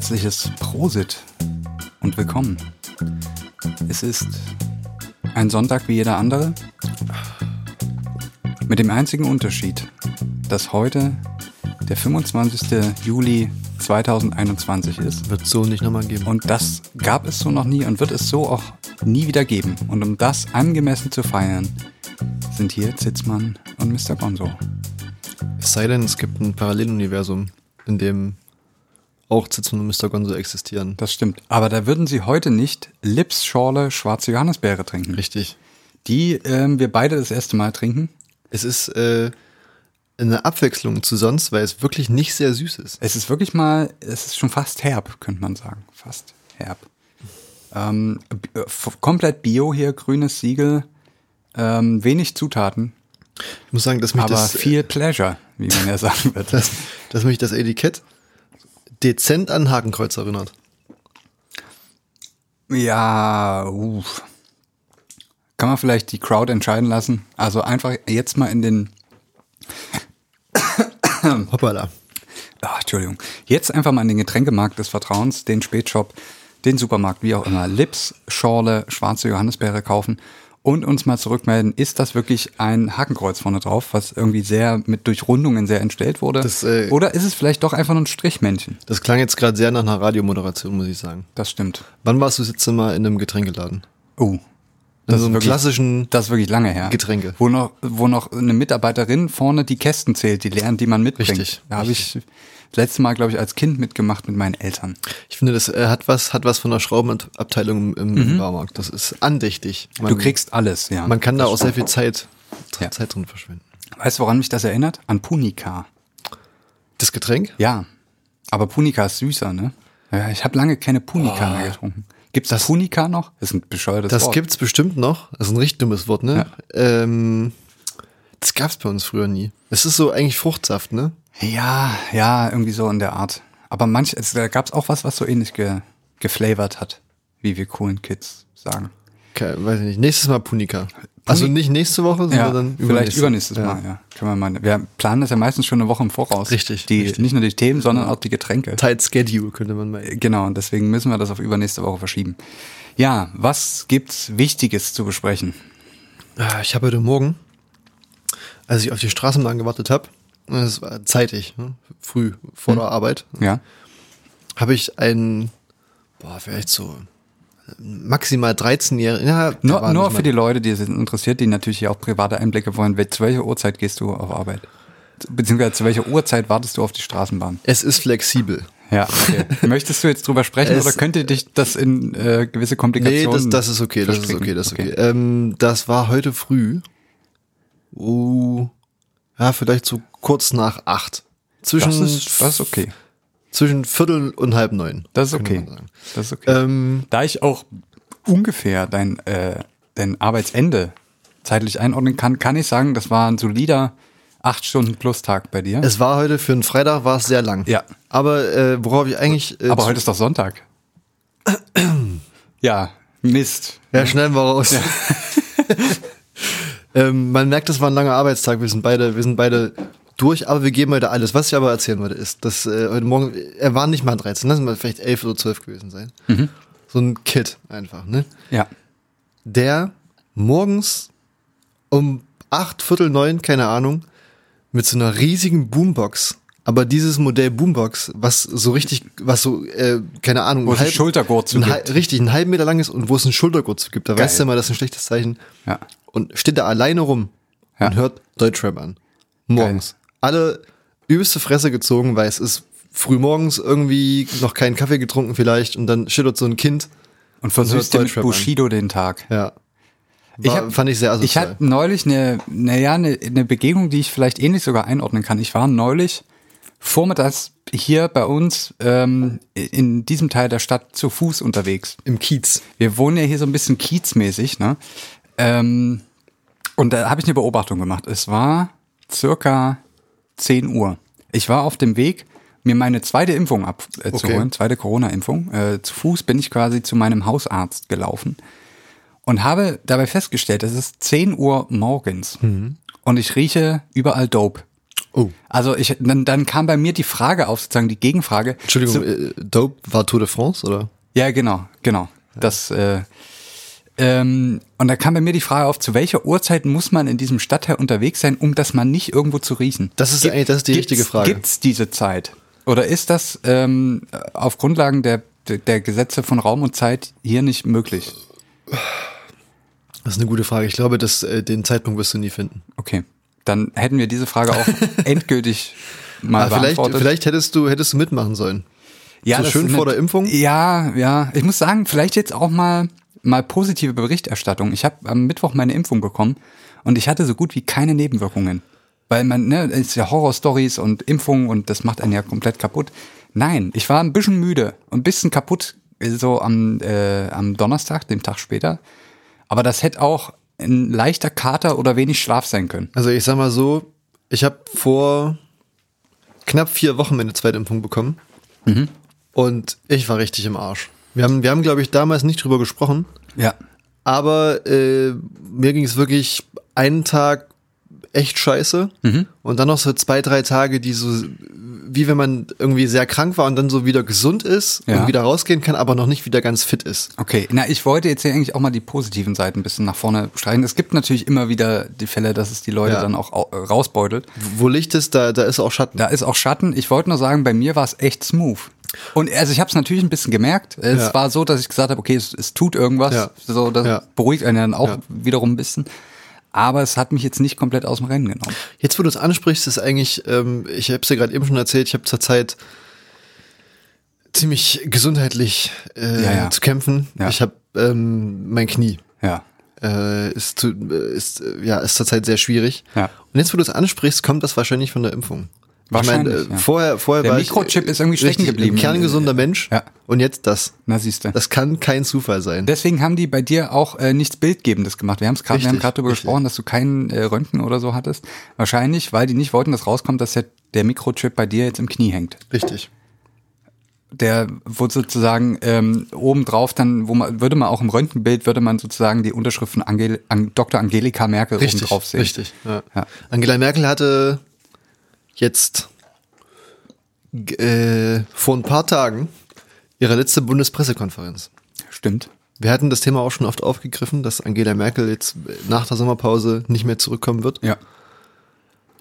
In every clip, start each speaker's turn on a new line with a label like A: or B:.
A: herzliches Prosit und willkommen. Es ist ein Sonntag wie jeder andere, mit dem einzigen Unterschied, dass heute der 25. Juli 2021 ist.
B: Wird so nicht nochmal geben.
A: Und das gab es so noch nie und wird es so auch nie wieder geben. Und um das angemessen zu feiern, sind hier Zitzmann und Mr. Gonzo.
B: Es sei denn, es gibt ein Paralleluniversum, in dem auch Zitzmann und Mr. Gonzo existieren.
A: Das stimmt. Aber da würden sie heute nicht Lipsschorle schwarze Johannisbeere trinken.
B: Richtig.
A: Die ähm, wir beide das erste Mal trinken.
B: Es ist äh, eine Abwechslung zu sonst, weil es wirklich nicht sehr süß ist.
A: Es ist wirklich mal, es ist schon fast herb, könnte man sagen. Fast herb. Ähm, äh, komplett Bio hier, grünes Siegel, ähm, wenig Zutaten,
B: Ich muss sagen, dass mich,
A: aber
B: das,
A: viel Pleasure, wie man ja sagen wird.
B: dass, dass mich das Etikett dezent an Hakenkreuz erinnert.
A: Ja, uff. Kann man vielleicht die Crowd entscheiden lassen? Also einfach jetzt mal in den,
B: Hoppala.
A: ach, Entschuldigung, jetzt einfach mal in den Getränkemarkt des Vertrauens, den Spätshop, den Supermarkt, wie auch immer, Lips, Schorle, schwarze Johannisbeere kaufen und uns mal zurückmelden, ist das wirklich ein Hakenkreuz vorne drauf, was irgendwie sehr mit Durchrundungen sehr entstellt wurde?
B: Das, äh,
A: Oder ist es vielleicht doch einfach nur ein Strichmännchen?
B: Das klang jetzt gerade sehr nach einer Radiomoderation, muss ich sagen.
A: Das stimmt.
B: Wann warst du das letzte Mal in einem Getränkeladen?
A: Oh. Das
B: so
A: ist
B: einem
A: wirklich-
B: klassischen
A: Das ist wirklich lange her.
B: Getränke.
A: Wo noch, wo noch eine Mitarbeiterin vorne die Kästen zählt, die leeren, die man mitbringt.
B: Richtig,
A: Da habe ich das letzte Mal, glaube ich, als Kind mitgemacht mit meinen Eltern.
B: Ich finde, das äh, hat was, hat was von der Schraubenabteilung im, im Baumarkt. Das ist andächtig. Man,
A: Mhm. du kriegst alles, ja.
B: man kann da auch sehr viel Zeit,
A: Ja.
B: Zeit drin verschwenden.
A: weißt du, woran mich das erinnert? An Punika.
B: Das Getränk?
A: Ja. Aber Punika ist süßer, ne? Ja, ich habe lange keine Punika mehr getrunken. Gibt's das Punika noch? Das ist ein bescheuertes
B: Das
A: Wort.
B: gibt's bestimmt noch. Das ist ein richtig dummes Wort, ne? Ähm, das gab's bei uns früher nie. Es ist so eigentlich Fruchtsaft, ne?
A: Ja, ja, irgendwie so in der Art. Aber manch, es, da gab's auch was, was so ähnlich ge, geflavored hat, wie wir coolen Kids sagen.
B: Okay, weiß ich nicht. Nächstes Mal Punika. Also nicht nächste Woche, sondern
A: Ja,
B: dann
A: vielleicht übernächstes
B: Ja.
A: Mal, ja. Können wir mal. Wir planen das ja meistens schon eine Woche im Voraus.
B: Richtig,
A: Die,
B: richtig.
A: Nicht nur die Themen, sondern auch die Getränke.
B: Tight Schedule könnte man mal.
A: Genau, und deswegen müssen wir das auf übernächste Woche verschieben. Ja, was gibt's Wichtiges zu besprechen?
B: Ah, Ich habe heute Morgen, als ich auf die Straßenbahn gewartet habe, es war zeitig, ne? früh vor der Arbeit,
A: Ja.
B: habe ich einen, boah, vielleicht so maximal 13-jährigen, ja,
A: Nur, nur für die Leute, die es interessiert, die natürlich auch private Einblicke wollen. Zu welcher Uhrzeit gehst du auf Arbeit? Beziehungsweise zu welcher Uhrzeit wartest du auf die Straßenbahn?
B: Es ist flexibel.
A: Ja, okay. Möchtest du jetzt drüber sprechen
B: Es-
A: oder könnte dich das in äh, gewisse
B: Nee,
A: Komplikationen
B: das, das ist okay, das ist okay, das ist okay. Ähm, das war heute früh, uh, ja, vielleicht so kurz nach acht. Zwischen,
A: Das ist, das ist okay.
B: Zwischen Viertel und halb neun.
A: Das ist okay. Das ist okay.
B: Ähm,
A: Da ich auch ungefähr dein, äh, dein Arbeitsende zeitlich einordnen kann, kann ich sagen, das war ein solider acht Stunden plus Tag bei dir.
B: Es war heute für einen Freitag war es sehr lang.
A: Ja.
B: Aber äh, worauf ich eigentlich. Äh,
A: Aber heute ist doch Sonntag. ja, Mist.
B: Ja, schneiden wir raus. ähm, man merkt, das war ein langer Arbeitstag. Wir sind beide, wir sind beide durch, aber wir geben heute alles. Was ich aber erzählen wollte, ist, dass äh, heute Morgen, er war nicht mal 13, lass mal vielleicht 11 oder 12 gewesen sein. So ein Kid einfach, ne?
A: Ja.
B: Der morgens um acht, Viertel neun, keine Ahnung, mit so einer riesigen Boombox. Aber dieses Modell Boombox, was so richtig, was so, äh, keine Ahnung,
A: Wo es einen Schultergurt zu
B: ein,
A: gibt.
B: richtig, einen halben Meter lang ist und wo es einen Schultergurt zu gibt. Da
A: Geil.
B: weißt du immer, das ist ein schlechtes Zeichen.
A: Ja.
B: Und steht da alleine rum
A: Ja.
B: und hört Deutschrap an. Morgens. Alle übelste Fresse gezogen, weil es ist früh morgens irgendwie noch keinen Kaffee getrunken vielleicht und dann schüttert so ein Kind.
A: Und versüßt
B: hört
A: mit
B: Deutschrap an.
A: Bushido den Tag.
B: Ja.
A: Ich
B: War,
A: hab-
B: fand ich sehr
A: Ich
B: asozial.
A: hatte neulich eine, naja, eine, eine Begegnung, die ich vielleicht ähnlich sogar einordnen kann. Ich war neulich vormittags hier bei uns ähm, in diesem Teil der Stadt zu Fuß unterwegs.
B: Im Kiez.
A: Wir wohnen ja hier so ein bisschen kiezmäßig, ne? Ähm, und da habe ich eine Beobachtung gemacht. Es war circa 10 Uhr. Ich war auf dem Weg, mir meine zweite Impfung abzuholen, zu
B: Okay.
A: zweite Corona-Impfung. Äh, zu Fuß bin ich quasi zu meinem Hausarzt gelaufen und habe dabei festgestellt, es ist 10 Uhr morgens und ich rieche überall Dope.
B: Oh.
A: Also ich, dann, dann kam bei mir die Frage auf, sozusagen die Gegenfrage.
B: Entschuldigung,
A: Zu,
B: äh, Dope war Tour de France, oder?
A: ja, genau, genau. Das, äh, ähm, und da kam bei mir die Frage auf, zu welcher Uhrzeit muss man in diesem Stadtteil unterwegs sein, um dass man nicht irgendwo zu riechen?
B: Das ist eigentlich- das ist die richtige Frage.
A: Gibt's diese Zeit? Oder ist das ähm, auf Grundlagen der, der- Gesetze von Raum und Zeit hier nicht möglich?
B: Das ist eine gute Frage. Ich glaube, dass, äh, den Zeitpunkt wirst du nie finden.
A: Okay, dann hätten wir diese Frage auch endgültig mal
B: Aber vielleicht,
A: beantwortet.
B: vielleicht hättest du, hättest du mitmachen sollen.
A: Ja,
B: So
A: das
B: schön vor der Impfung?
A: Ja, ja. Ich muss sagen, vielleicht jetzt auch mal mal positive Berichterstattung. Ich habe am Mittwoch meine Impfung bekommen und ich hatte so gut wie keine Nebenwirkungen. Weil man, ne, es ist ja Horrorstories und Impfungen und das macht einen ja komplett kaputt. Nein, ich war ein bisschen müde und ein bisschen kaputt so am, äh, am Donnerstag, dem Tag später. Aber das hätte auch ein leichter Kater oder wenig Schlaf sein können.
B: Also ich sag mal so, ich habe vor knapp vier Wochen meine zweite Impfung bekommen.
A: Mhm.
B: Und ich war richtig im Arsch. Wir haben, wir haben glaube ich, damals nicht drüber gesprochen.
A: Ja.
B: Aber äh, mir ging es wirklich einen Tag echt scheiße.
A: Mhm.
B: Und dann noch so zwei, drei Tage, die so, wie wenn man irgendwie sehr krank war und dann so wieder gesund ist
A: Ja.
B: und wieder rausgehen kann, aber noch nicht wieder ganz fit ist.
A: Okay, na, ich wollte jetzt hier eigentlich auch mal die positiven Seiten ein bisschen nach vorne streichen. Es gibt natürlich immer wieder die Fälle, dass es die Leute
B: Ja.
A: dann auch au- äh, rausbeutelt.
B: Wo Licht ist, da, da ist auch Schatten.
A: Da ist auch Schatten. Ich wollte nur sagen, bei mir war es echt smooth. Und also ich habe es natürlich ein bisschen gemerkt. Es
B: Ja.
A: war so, dass ich gesagt habe, okay, es, es tut irgendwas.
B: Ja.
A: So, das
B: Ja.
A: beruhigt einen dann auch wiederum ein bisschen. Aber es hat mich jetzt nicht komplett aus dem Rennen genommen.
B: Jetzt, wo du es ansprichst, ist eigentlich, ähm, ich habe es dir gerade eben schon erzählt, ich habe zurzeit ziemlich gesundheitlich äh, zu kämpfen. Ich habe ähm, mein Knie.
A: Ja.
B: Äh, ist, zu, äh, ist, äh, ja, ist zurzeit sehr schwierig.
A: Ja.
B: Und jetzt, wo du es ansprichst, kommt das wahrscheinlich von der Impfung.
A: Wahrscheinlich,
B: ich meine, äh,
A: ja.
B: vorher, vorher
A: Der
B: war
A: Mikrochip
B: ich,
A: ist irgendwie stecken geblieben.
B: Ein kerngesunder Mensch.
A: Ja.
B: Und jetzt das.
A: Na, siehst du.
B: Das kann kein Zufall sein.
A: Deswegen haben die bei dir auch äh, nichts Bildgebendes gemacht. Wir haben es gerade, wir haben gerade darüber
B: richtig.
A: gesprochen, dass du keinen äh, Röntgen oder so hattest. Wahrscheinlich, weil die nicht wollten, dass rauskommt, dass der, der Mikrochip bei dir jetzt im Knie hängt.
B: Richtig.
A: Der wurde sozusagen ähm, obendrauf dann, wo man würde man auch im Röntgenbild würde man sozusagen die Unterschrift von Angel, An, Dr. Angelika Merkel
B: Richtig.
A: obendrauf sehen.
B: Richtig. Ja.
A: Ja.
B: Angela Merkel hatte jetzt äh, vor ein paar Tagen ihre letzte Bundespressekonferenz.
A: Stimmt.
B: Wir hatten das Thema auch schon oft aufgegriffen, dass Angela Merkel jetzt nach der Sommerpause nicht mehr zurückkommen wird.
A: Ja.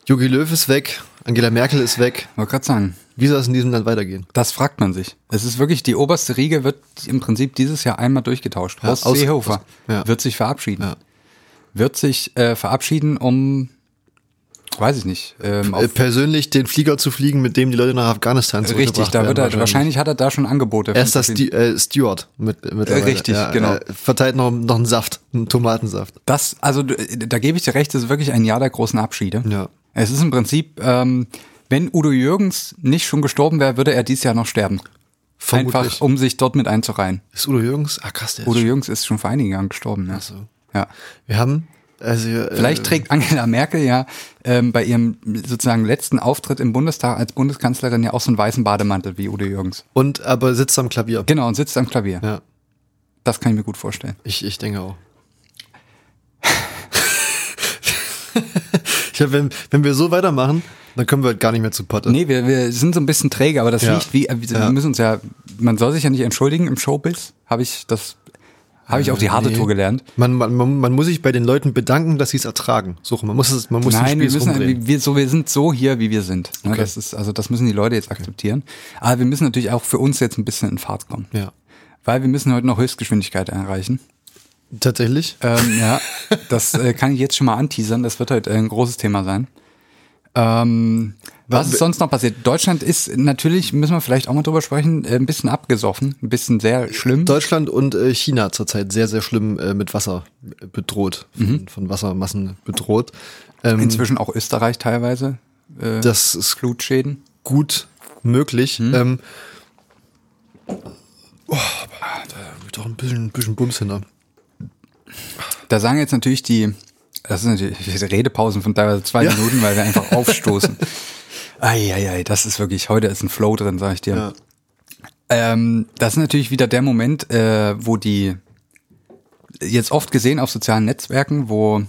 B: Jogi Löw ist weg, Angela Merkel ist weg.
A: Wollte gerade sagen.
B: Wie soll es in diesem Land weitergehen?
A: Das fragt man sich. Es ist wirklich, die oberste Riege wird im Prinzip dieses Jahr einmal durchgetauscht.
B: Ja,
A: Horst
B: aus-
A: Seehofer
B: aus- ja.
A: wird sich verabschieden.
B: Ja.
A: Wird sich äh, verabschieden, um, weiß ich nicht, ähm,
B: Äh, persönlich den Flieger zu fliegen, mit dem die Leute nach Afghanistan
A: richtig,
B: zurückgebracht
A: da wird er,
B: werden,
A: wahrscheinlich hat er da schon Angebote.
B: Er ist das Sti äh, Steward mit, mittlerweile.
A: richtig, genau.
B: Er verteilt noch, noch einen Saft, einen Tomatensaft.
A: Das, also da gebe ich dir recht, das ist wirklich ein Jahr der großen Abschiede.
B: Ja.
A: Es ist im Prinzip, ähm, wenn Udo Jürgens nicht schon gestorben wäre, würde er dieses Jahr noch sterben.
B: Vermutlich.
A: Einfach, um sich dort mit einzureihen.
B: Ist Udo Jürgens? Ah, krass, der
A: Udo
B: ist
A: Jürgens ist schon vor einigen Jahren gestorben. Ja.
B: so.
A: ja.
B: Wir haben, also, äh,
A: Vielleicht trägt Angela Merkel ja ähm, bei ihrem sozusagen letzten Auftritt im Bundestag als Bundeskanzlerin ja auch so einen weißen Bademantel wie Udo Jürgens.
B: und aber sitzt am Klavier.
A: Genau, und sitzt am Klavier.
B: Ja,
A: Das kann ich mir gut vorstellen.
B: ich, ich denke auch. ich hab, wenn, wenn wir so weitermachen, dann können wir halt gar nicht mehr zu Potte.
A: Nee, wir, wir sind so ein bisschen träge, aber das
B: Ja.
A: liegt wie, äh, wir
B: Ja.
A: müssen uns ja, man soll sich ja nicht entschuldigen im Showbiz, habe ich das, habe ich auf die harte
B: Nee.
A: Tour gelernt.
B: Man, man, man, man muss sich bei den Leuten bedanken, dass sie es ertragen. So, man muss es, man muss
A: Nein, wir müssen, wir, so, wir sind so hier, wie wir sind. Ne,
B: Okay.
A: Das ist, also das müssen die Leute jetzt akzeptieren. Aber wir müssen natürlich auch für uns jetzt ein bisschen in Fahrt kommen.
B: Ja.
A: Weil wir müssen heute noch Höchstgeschwindigkeit erreichen.
B: Tatsächlich?
A: Ähm, ja, das äh, kann ich jetzt schon mal anteasern. Das wird heute ein großes Thema sein. Ähm, was ist sonst noch passiert? Deutschland ist natürlich, müssen wir vielleicht auch mal drüber sprechen, äh, ein bisschen abgesoffen, ein bisschen sehr schlimm.
B: Deutschland und äh, China zurzeit sehr, sehr schlimm äh, mit Wasser bedroht, von, von Wassermassen bedroht. Ähm,
A: Inzwischen auch Österreich teilweise. Äh,
B: das ist
A: Flutschäden.
B: gut möglich.
A: Hm?
B: Ähm, oh, da wird doch ein bisschen, ein bisschen Bums hinter.
A: Da sagen jetzt natürlich die, das sind natürlich Redepausen von teilweise zwei
B: Ja.
A: Minuten, weil wir einfach aufstoßen. Eieiei, das ist wirklich, heute ist ein Flow drin, sag ich dir.
B: Ja.
A: Ähm, das ist natürlich wieder der Moment, äh, wo die jetzt oft gesehen auf sozialen Netzwerken, wo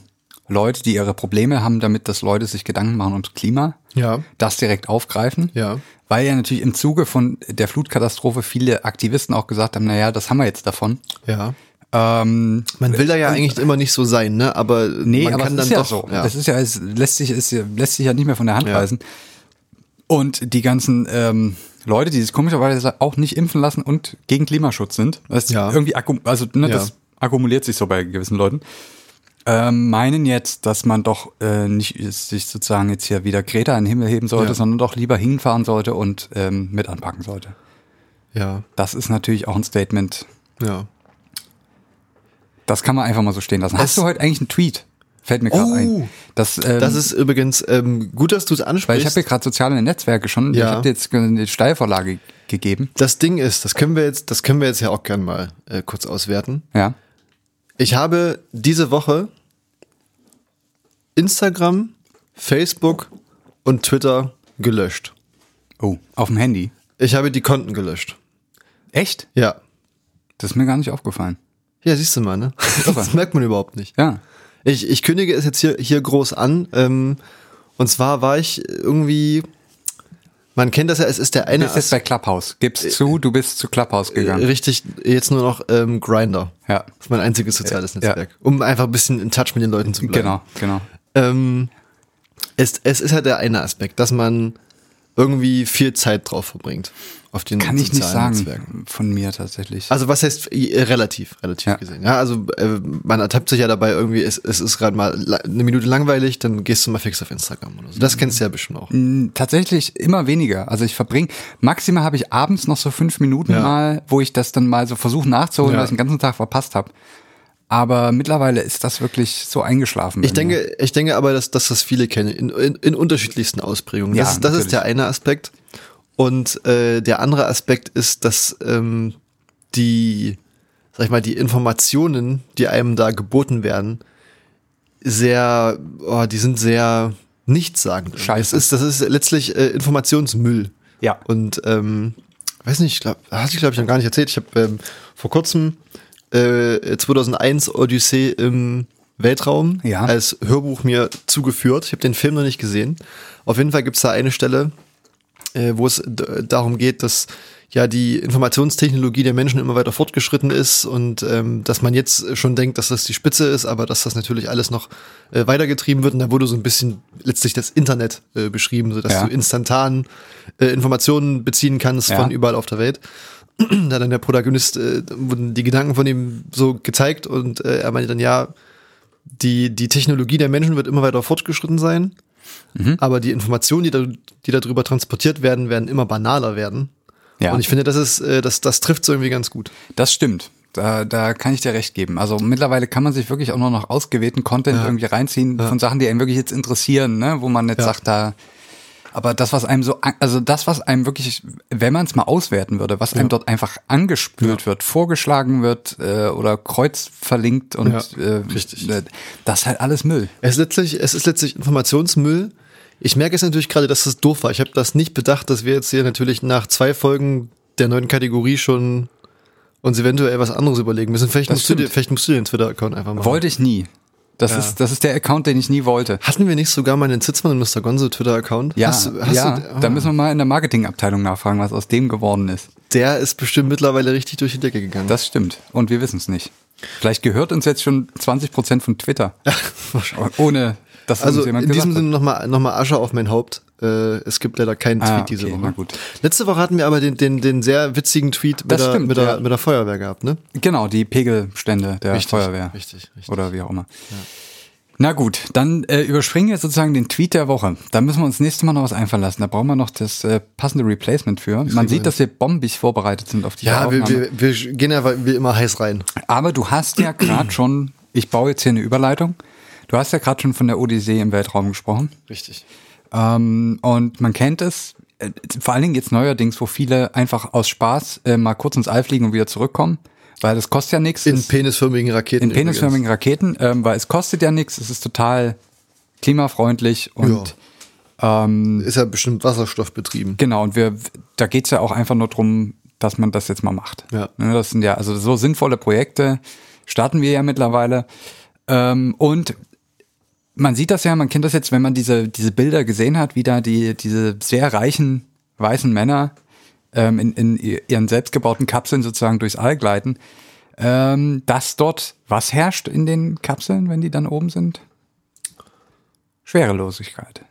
A: Leute, die ihre Probleme haben, damit dass Leute sich Gedanken machen ums Klima,
B: Ja.
A: das direkt aufgreifen.
B: Ja.
A: Weil ja natürlich im Zuge von der Flutkatastrophe viele Aktivisten auch gesagt haben, naja, das haben wir jetzt davon.
B: Ja.
A: Ähm,
B: Man will da ja eigentlich immer nicht so sein, ne? Aber
A: nee,
B: man
A: aber
B: kann
A: es
B: dann
A: ist ja
B: doch.
A: so.
B: Ja.
A: Es ist ja, es lässt sich, es lässt sich ja nicht mehr von der Hand
B: Ja.
A: weisen. Und die ganzen ähm, Leute, die sich komischerweise auch nicht impfen lassen und gegen Klimaschutz sind, das
B: Ja.
A: irgendwie, also ne,
B: Ja.
A: das akkumuliert sich so bei gewissen Leuten, ähm, meinen jetzt, dass man doch äh, nicht sich sozusagen jetzt hier wieder Greta in den Himmel heben sollte,
B: Ja.
A: sondern doch lieber hinfahren sollte und ähm, mit anpacken sollte.
B: ja.
A: Das ist natürlich auch ein Statement,
B: Ja.
A: das kann man einfach mal so stehen lassen. Hast
B: Es-
A: du heute eigentlich einen Tweet? Fällt mir gerade
B: Oh.
A: ein. Das, ähm,
B: Das ist übrigens ähm, gut, dass du es
A: Weil
B: ansprichst.
A: ich habe hier gerade soziale Netzwerke schon,
B: Ja.
A: ich habe dir jetzt eine Steilvorlage gegeben.
B: das Ding ist, das können wir jetzt, das können wir jetzt ja auch gern mal äh, kurz auswerten.
A: Ja.
B: Ich habe diese Woche Instagram, Facebook und Twitter gelöscht.
A: Oh, auf dem Handy.
B: Ich habe die Konten gelöscht.
A: Echt?
B: Ja.
A: Das ist mir gar nicht aufgefallen.
B: Ja, siehst du mal, ne? Das merkt man überhaupt nicht.
A: Ja.
B: Ich, ich kündige es jetzt hier, hier groß an. Ähm, und zwar war ich irgendwie, man kennt das ja, es ist der
A: Du
B: eine
A: bist jetzt bei Clubhouse. Gib's zu, du bist zu Clubhouse gegangen.
B: richtig jetzt nur noch ähm, Grinder.
A: Ja.
B: Das ist mein einziges soziales
A: Ja.
B: Netzwerk. Um einfach ein bisschen in Touch mit den Leuten zu bleiben.
A: Genau, genau.
B: Ähm, es, es ist halt der eine Aspekt, dass man irgendwie viel Zeit drauf verbringt. Auf den
A: Kann ich nicht
B: sozialen
A: sagen
B: Netzwerken.
A: von mir tatsächlich.
B: Also was heißt äh, relativ, relativ
A: Ja.
B: gesehen. Ja, also äh, man ertappt sich ja dabei irgendwie, es, es ist gerade mal eine Minute langweilig, dann gehst du mal fix auf Instagram oder so. Das kennst du ja bestimmt auch.
A: Mm, Tatsächlich immer weniger. Also ich verbringe, maximal habe ich abends noch so fünf Minuten
B: Ja.
A: mal, wo ich das dann mal so versuche nachzuholen,
B: Ja.
A: was ich den ganzen Tag verpasst habe. Aber mittlerweile ist das wirklich so eingeschlafen.
B: Ich
A: bei mir.
B: denke, ich denke aber, dass, dass das viele kennen, in, in, in unterschiedlichsten Ausprägungen.
A: Ja,
B: Das, ist- das ist der eine Aspekt. Und äh, der andere Aspekt ist, dass ähm, die, sag ich mal, die Informationen, die einem da geboten werden, sehr, oh, die sind sehr nichtssagend.
A: Scheiße.
B: Das ist, das ist letztlich äh, Informationsmüll.
A: Ja.
B: Und ähm, weiß nicht, ich glaube, hatte ich glaube ich noch gar nicht erzählt. Ich habe ähm, vor kurzem äh, 2001 Odyssee im Weltraum
A: Ja.
B: als Hörbuch mir zugeführt. Ich habe den Film noch nicht gesehen. Auf jeden Fall gibt's da eine Stelle, äh, wo es darum geht, dass ja die Informationstechnologie der Menschen immer weiter fortgeschritten ist und ähm, dass man jetzt schon denkt, dass das die Spitze ist, aber dass das natürlich alles noch äh, weitergetrieben wird. Und da wurde so ein bisschen letztlich das Internet äh, beschrieben, so dass
A: Ja.
B: du instantan äh, Informationen beziehen kannst
A: Ja.
B: von überall auf der Welt. Da dann der Protagonist äh, wurden die Gedanken von ihm so gezeigt und äh, er meinte dann ja, die, die Technologie der Menschen wird immer weiter fortgeschritten sein,
A: Mhm.
B: aber die Informationen, die, da, die darüber transportiert werden, werden immer banaler werden.
A: Ja.
B: Und ich finde, das ist, äh, das, das trifft so irgendwie ganz gut.
A: Das stimmt. Da, da kann ich dir recht geben. Also mittlerweile kann man sich wirklich auch nur noch ausgewählten Content
B: Ja.
A: irgendwie reinziehen von Sachen, die einen wirklich jetzt interessieren, ne? wo man jetzt
B: Ja.
A: sagt, da. Aber das, was einem so, also das, was einem wirklich, wenn man es mal auswerten würde, was einem dort einfach angespült wird, vorgeschlagen wird äh, oder kreuz verlinkt und
B: Ja,
A: äh,
B: richtig.
A: äh, das ist halt alles Müll.
B: Es ist letztlich, es ist letztlich Informationsmüll. Ich merke jetzt natürlich gerade, dass das doof war. Ich habe das nicht bedacht, dass wir jetzt hier natürlich nach zwei Folgen der neuen Kategorie schon uns eventuell was anderes überlegen müssen. Vielleicht,
A: Das
B: musst du, dir, vielleicht musst du den Twitter-Account einfach machen.
A: Wollte ich nie. Das ist, das ist der Account, den ich nie wollte.
B: Hatten wir nicht sogar mal einen Zitzmann und Mr. Gonzo Twitter-Account?
A: Ja,
B: Hast hast
A: ja
B: du- ah.
A: da müssen wir mal in der Marketingabteilung nachfragen, was aus dem geworden ist.
B: Der ist bestimmt mittlerweile richtig durch die Decke gegangen.
A: Das stimmt. Und wir wissen es nicht. Vielleicht gehört uns jetzt schon 20 Prozent von Twitter. Ohne, dass
B: also
A: uns jemand
B: in diesem. Sinne nochmal noch mal Asche auf mein Haupt. Äh, es gibt leider keinen Tweet
A: Ah,
B: diese
A: okay,
B: Woche.
A: na gut.
B: Letzte Woche hatten wir aber den, den, den sehr witzigen Tweet mit,
A: Das
B: der,
A: stimmt,
B: mit, der,
A: ja.
B: mit der Feuerwehr gehabt, ne?
A: Genau, die Pegelstände der
B: Richtig,
A: Feuerwehr.
B: richtig, richtig.
A: Oder wie auch immer. Na gut, dann äh, überspringen wir sozusagen den Tweet der Woche. Da müssen wir uns nächstes Mal noch was einfallen lassen. Da brauchen wir noch das äh, passende Replacement für. Man sieht, dass wir bombig vorbereitet sind auf die
B: Ja, wir, wir, wir gehen ja wie immer heiß rein.
A: Aber du hast ja gerade schon, ich baue jetzt hier eine Überleitung, du hast ja gerade schon von der Odyssee im Weltraum gesprochen.
B: Richtig.
A: Ähm, und man kennt es, äh, vor allen Dingen jetzt neuerdings, wo viele einfach aus Spaß äh, mal kurz ins All fliegen und wieder zurückkommen, weil das kostet ja nichts.
B: In
A: Es-
B: penisförmigen Raketen.
A: in penisförmigen Raketen, ähm, weil es kostet ja nichts, es ist total klimafreundlich und ähm,
B: übrigens. Ist ja bestimmt Wasserstoff betrieben.
A: genau, und wir, da geht's ja auch einfach nur drum, dass man das jetzt mal macht.
B: Ja.
A: Ne, Das sind ja, also so sinnvolle Projekte starten wir ja mittlerweile. Ähm, und man sieht das ja, man kennt das jetzt, wenn man diese, diese Bilder gesehen hat, wie da die, diese sehr reichen weißen Männer ähm, in, in ihren selbstgebauten Kapseln sozusagen durchs All gleiten, ähm, dass dort was herrscht in den Kapseln, wenn die dann oben sind? Schwerelosigkeit.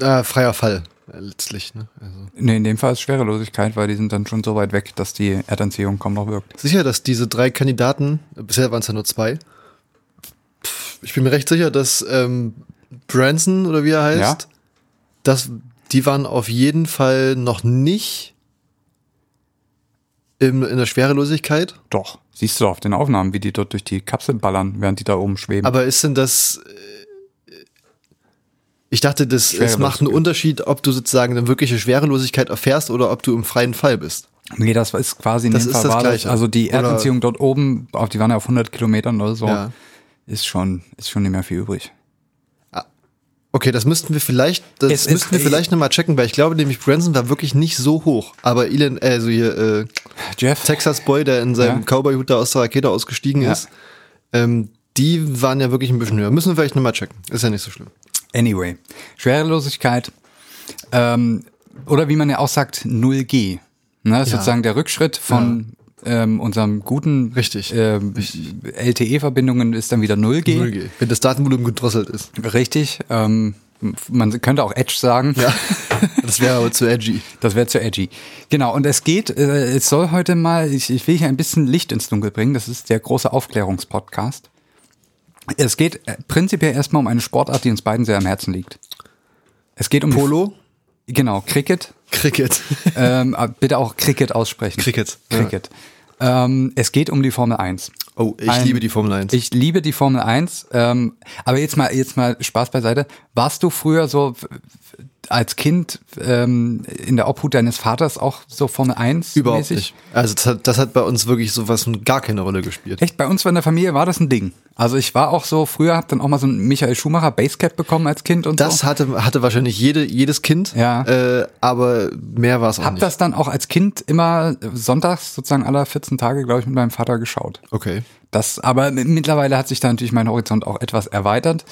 B: Äh, freier Fall, äh, letztlich. Ne? Also.
A: Nee, in dem Fall ist Schwerelosigkeit, weil die sind dann schon so weit weg, dass die Erdanziehung kaum noch wirkt.
B: Sicher, dass diese drei Kandidaten, bisher waren es ja nur zwei, ich bin mir recht sicher, dass ähm, Branson oder wie er heißt,
A: Ja.
B: dass die waren auf jeden Fall noch nicht im, in der Schwerelosigkeit.
A: Doch. Siehst du auf den Aufnahmen, wie die dort durch die Kapsel ballern, während die da oben schweben.
B: Aber ist denn das. äh, Ich dachte, das, es macht einen. Unterschied, ob du sozusagen eine wirkliche Schwerelosigkeit erfährst oder ob du im freien Fall bist.
A: nee, das ist quasi in
B: Das
A: dem Fall
B: das
A: war das,
B: Gleiche.
A: also die
B: Oder-
A: Erdanziehung dort oben, auf die waren ja auf 100 Kilometern oder so,
B: Ja.
A: Ist schon, ist schon nicht mehr viel übrig.
B: Okay, das müssten wir vielleicht, das
A: Es
B: müssten wir vielleicht nochmal checken, weil ich glaube nämlich Branson war wirklich nicht so hoch. Aber Elon, also hier, äh,
A: Jeff?
B: Texas Boy, der in seinem
A: Ja.
B: Cowboy-Hut da aus der Rakete ausgestiegen
A: Ja.
B: ist, ähm, die waren ja wirklich ein bisschen höher. Müssen wir vielleicht nochmal checken. Ist ja nicht so schlimm.
A: Anyway, Schwerelosigkeit, ähm, oder wie man ja auch sagt, 0G. Ne, ist
B: Ja.
A: sozusagen der Rückschritt von ähm, unserem guten
B: Richtig.
A: ähm, LTE-Verbindungen ist dann wieder 0G.
B: 0G. Wenn das Datenvolumen gedrosselt ist.
A: Richtig. Ähm, man könnte auch Edge sagen.
B: Ja. das wäre aber zu edgy.
A: Das wäre zu edgy. Genau, und es geht, äh, es soll heute mal, ich, ich will hier ein bisschen Licht ins Dunkel bringen, das ist der große Aufklärungspodcast. Es geht äh, prinzipiell erstmal um eine Sportart, die uns beiden sehr am Herzen liegt. Es geht um
B: Polo?
A: Genau, Cricket.
B: Cricket.
A: ähm, aber bitte auch Cricket aussprechen.
B: Cricket, ja.
A: Cricket. Ähm, es geht um die Formel 1.
B: Oh, ich
A: Ein-
B: liebe die Formel 1.
A: Ich liebe die Formel 1. Ähm, aber jetzt mal, jetzt mal Spaß beiseite. Warst du früher so als Kind ähm, in der Obhut deines Vaters auch so Formel 1
B: Überhaupt
A: mäßig?
B: nicht. Also das hat, das hat bei uns wirklich sowas gar keine Rolle gespielt.
A: Echt, bei uns in der Familie war das ein Ding. Also ich war auch so, früher hab dann auch mal so ein Michael Schumacher Basecap bekommen als Kind und
B: Das
A: so.
B: hatte, hatte wahrscheinlich jede, jedes Kind,
A: Ja.
B: äh, aber mehr war es auch
A: Hab
B: nicht.
A: das dann auch als Kind immer sonntags sozusagen aller 14 Tage, glaube ich, mit meinem Vater geschaut.
B: Okay.
A: Das, aber mittlerweile hat sich da natürlich mein Horizont auch etwas erweitert.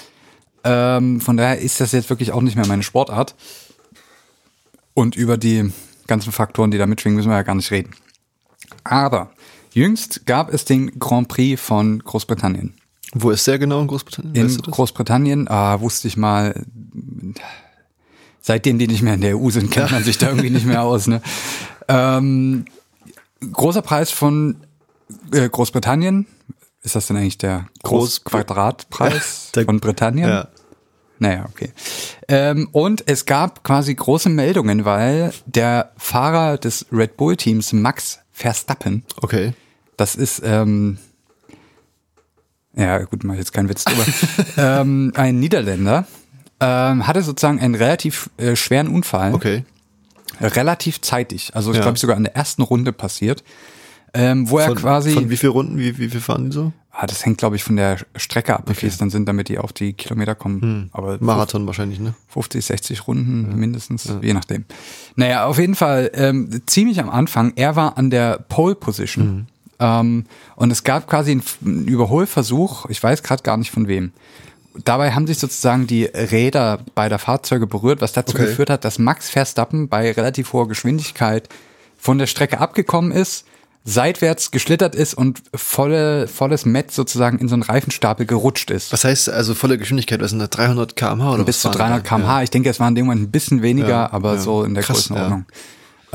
A: Ähm, von daher ist das jetzt wirklich auch nicht mehr meine Sportart. Und über die ganzen Faktoren, die da mitschwingen, müssen wir ja gar nicht reden. Aber jüngst gab es den Grand Prix von Großbritannien.
B: Wo ist der genau in Großbritannien?
A: In
B: Weißt du?
A: Großbritannien, ah, wusste ich mal, seitdem die nicht mehr in der EU sind, kennt man sich da irgendwie nicht mehr aus. Ne? Ähm, großer Preis von äh, Großbritannien. Ist das denn eigentlich der
B: Groß-
A: Großquadratpreis
B: Der-
A: von Britannien?
B: Ja.
A: Naja, okay. Ähm, und es gab quasi große Meldungen, weil der Fahrer des Red Bull-Teams, Max Verstappen,
B: Okay.
A: das ist, ähm, ja gut, mach ich jetzt keinen Witz drüber, ähm, ein Niederländer, ähm, hatte sozusagen einen relativ äh, schweren Unfall,
B: Okay.
A: relativ zeitig, also ich
B: Ja.
A: glaube sogar in der ersten Runde passiert, ähm, wo er
B: Von,
A: quasi,
B: von wie viel Runden, wie, wie viel fahren die so?
A: ah, das hängt glaube ich von der Strecke ab, wie viel es dann sind, damit die auf die Kilometer kommen,
B: Hm.
A: aber
B: Marathon wahrscheinlich, ne?
A: 50, 60 Runden mindestens, je nachdem. Naja, auf jeden Fall ähm, ziemlich am Anfang. Er war an der Pole Position. Ähm, und es gab quasi einen, Überholversuch, ich weiß gerade gar nicht von wem. Dabei haben sich sozusagen die Räder beider Fahrzeuge berührt, was dazu
B: Okay.
A: geführt hat, dass Max Verstappen bei relativ hoher Geschwindigkeit von der Strecke abgekommen ist, seitwärts geschlittert ist und volle, volles Met sozusagen in so einen Reifenstapel gerutscht ist.
B: Was heißt also volle Geschwindigkeit? Was sind das? 300 km/h oder
A: bis zu
B: waren
A: 300
B: da?
A: km/h. Ich denke, es waren in dem Moment ein bisschen weniger,
B: Ja,
A: aber
B: ja.
A: so in der
B: Krass,
A: Größenordnung.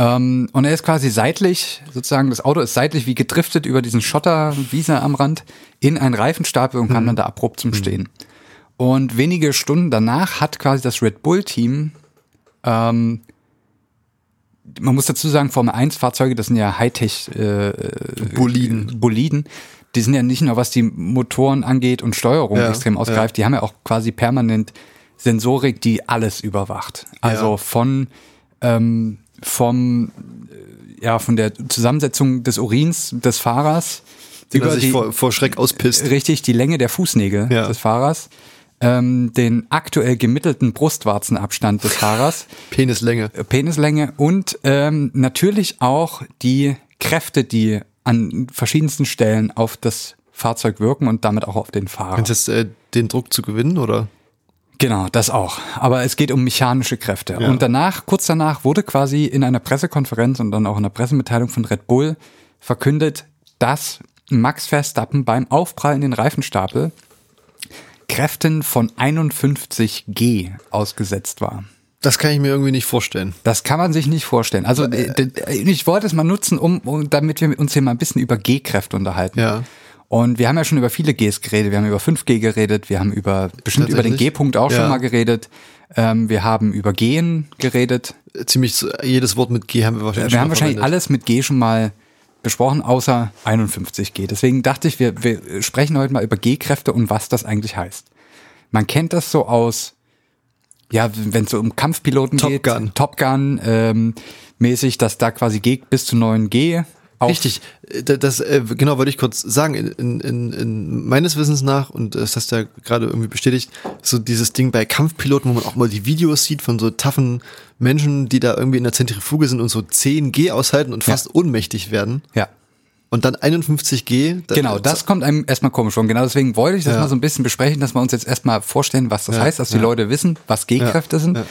A: Ähm, und er ist quasi seitlich, sozusagen, das Auto ist seitlich wie gedriftet über diesen Schotterwiese am Rand in einen Reifenstapel und
B: Mhm.
A: kam dann da abrupt zum Stehen. Und wenige Stunden danach hat quasi das Red Bull-Team, ähm, man muss dazu sagen, Formel 1 Fahrzeuge, das sind ja Hightech äh,
B: Boliden.
A: Boliden. Die sind ja nicht nur, was die Motoren angeht und Steuerung
B: Ja,
A: extrem ausgreift, die haben ja auch quasi permanent Sensorik, die alles überwacht. Also
B: Ja.
A: von ähm, vom äh, ja von der Zusammensetzung des Urins des Fahrers
B: Den er
A: über
B: sich
A: die
B: vor, vor Schreck auspisst.
A: richtig die Länge der Fußnägel
B: Ja.
A: des Fahrers, ähm, den aktuell gemittelten Brustwarzenabstand des Fahrers,
B: Penislänge.
A: äh, Penislänge und ähm, natürlich auch die Kräfte, die an verschiedensten Stellen auf das Fahrzeug wirken und damit auch auf den Fahrer.
B: Meinst du äh, den Druck zu gewinnen oder?
A: Genau, das auch. Aber es geht um mechanische Kräfte.
B: Ja.
A: Und danach, kurz danach, wurde quasi in einer Pressekonferenz und dann auch in der Pressemitteilung von Red Bull verkündet, dass Max Verstappen beim Aufprall in den Reifenstapel Kräften von 51 G ausgesetzt war.
B: Das kann ich mir irgendwie nicht vorstellen.
A: Das kann man sich nicht vorstellen. Also äh, ich wollte es mal nutzen, um, um damit wir uns hier mal ein bisschen über G-Kräfte unterhalten.
B: Ja.
A: Und wir haben ja schon über viele Gs geredet. Wir haben über 5G geredet. Wir haben über bestimmt über den? G-Punkt auch
B: Ja.
A: schon mal geredet. Ähm, wir haben über Gehen geredet.
B: Ziemlich jedes Wort mit G haben wir wahrscheinlich
A: Wir haben wahrscheinlich
B: verwendet.
A: alles mit G schon mal besprochen, außer 51G. Deswegen dachte ich, wir, wir sprechen heute mal über G-Kräfte und was das eigentlich heißt. Man kennt das so aus, ja, wenn es so um Kampfpiloten
B: Top
A: geht,
B: Gun.
A: Top Gun ähm, mäßig, dass da quasi G bis zu 9 G auf
B: Richtig, äh, da- das äh, genau wollte ich kurz sagen. In, in, in meines Wissens nach und das hast du ja gerade irgendwie bestätigt, so dieses Ding bei Kampfpiloten, wo man auch mal die Videos sieht von so taffen Menschen, die da irgendwie in der Zentrifuge sind und so 10 G aushalten und
A: Ja.
B: fast ohnmächtig werden.
A: Ja.
B: Und dann 51 G. da-
A: Genau, das kommt einem erstmal komisch vor. Genau deswegen wollte ich das
B: Ja.
A: mal so ein bisschen besprechen, dass wir uns jetzt erstmal vorstellen, was das
B: Ja,
A: heißt, dass die. Leute wissen, was G-Kräfte sind.
B: ja.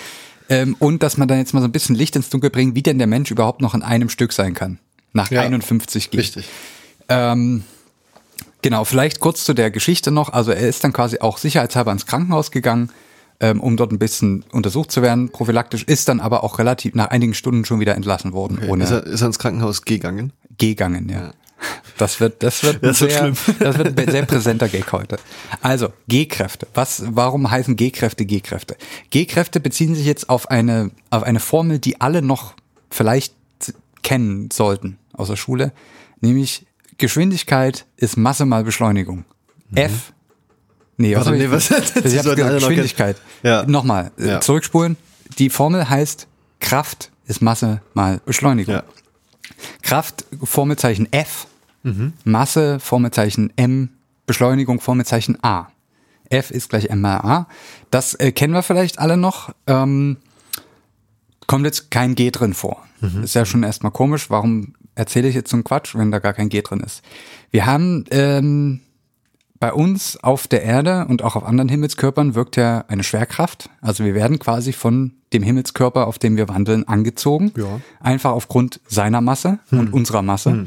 A: Ähm, und dass man dann jetzt mal so ein bisschen Licht ins Dunkel bringt, wie denn der Mensch überhaupt noch in einem Stück sein kann. Nach
B: Ja.
A: 51 G.
B: Richtig.
A: Ähm, genau, vielleicht kurz zu der Geschichte noch. Also er ist dann quasi auch sicherheitshalber ins Krankenhaus gegangen, ähm, um dort ein bisschen untersucht zu werden, prophylaktisch, ist dann aber auch relativ nach einigen Stunden schon wieder entlassen worden, ohne
B: Ist er, ist er ins Krankenhaus gegangen?
A: gegangen, ja. Das wird, das wird,
B: Das wird
A: sehr,
B: schlimm.
A: das wird ein sehr präsenter Gag heute. Also, G-Kräfte. Was, warum heißen G-Kräfte G-Kräfte? G-Kräfte beziehen sich jetzt auf eine, auf eine Formel, die alle noch vielleicht kennen sollten aus der Schule, nämlich Geschwindigkeit ist Masse mal Beschleunigung. F. Nee,
B: Mhm. Warte, nee, was-
A: ich
B: Sie
A: hab
B: sollten alle
A: gesagt,
B: noch
A: Geschwindigkeit.
B: kennen. Ja.
A: Nochmal, äh,
B: Ja.
A: zurückspulen. Die Formel heißt Kraft ist Masse mal Beschleunigung.
B: Ja.
A: Kraft, Formelzeichen F, Masse, Formelzeichen M, Beschleunigung, Formelzeichen A. F ist gleich M mal A. Das äh, kennen wir vielleicht alle noch. Ähm, kommt jetzt kein G drin vor. Ist ja schon erstmal komisch. Warum erzähle ich jetzt so einen Quatsch, wenn da gar kein G drin ist? Wir haben ähm, bei uns auf der Erde und auch auf anderen Himmelskörpern wirkt ja eine Schwerkraft. Also wir werden quasi von dem Himmelskörper, auf dem wir wandeln, angezogen.
B: Ja.
A: Einfach aufgrund seiner Masse und unserer Masse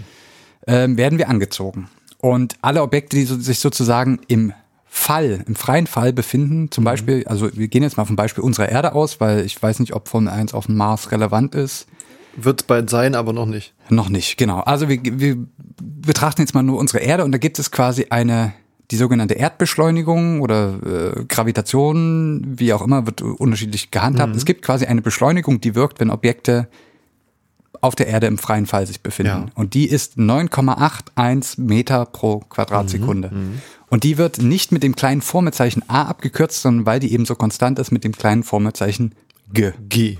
A: ähm, werden wir angezogen. Und alle Objekte, die so, sich sozusagen im Fall, im freien Fall befinden, zum Beispiel, also wir gehen jetzt mal vom Beispiel unserer Erde aus, weil ich weiß nicht, ob Formel 1 auf dem Mars relevant ist.
B: Wird bald sein, aber noch nicht.
A: Noch nicht, genau. Also wir, wir betrachten jetzt mal nur unsere Erde und da gibt es quasi eine, die sogenannte Erdbeschleunigung oder äh, Gravitation, wie auch immer, wird unterschiedlich gehandhabt. Es gibt quasi eine Beschleunigung, die wirkt, wenn Objekte auf der Erde im freien Fall sich befinden.
B: Ja.
A: Und die ist 9,81 Meter pro Quadratsekunde. Und die wird nicht mit dem kleinen Formelzeichen A abgekürzt, sondern weil die eben so konstant ist mit dem kleinen Formelzeichen G.
B: G.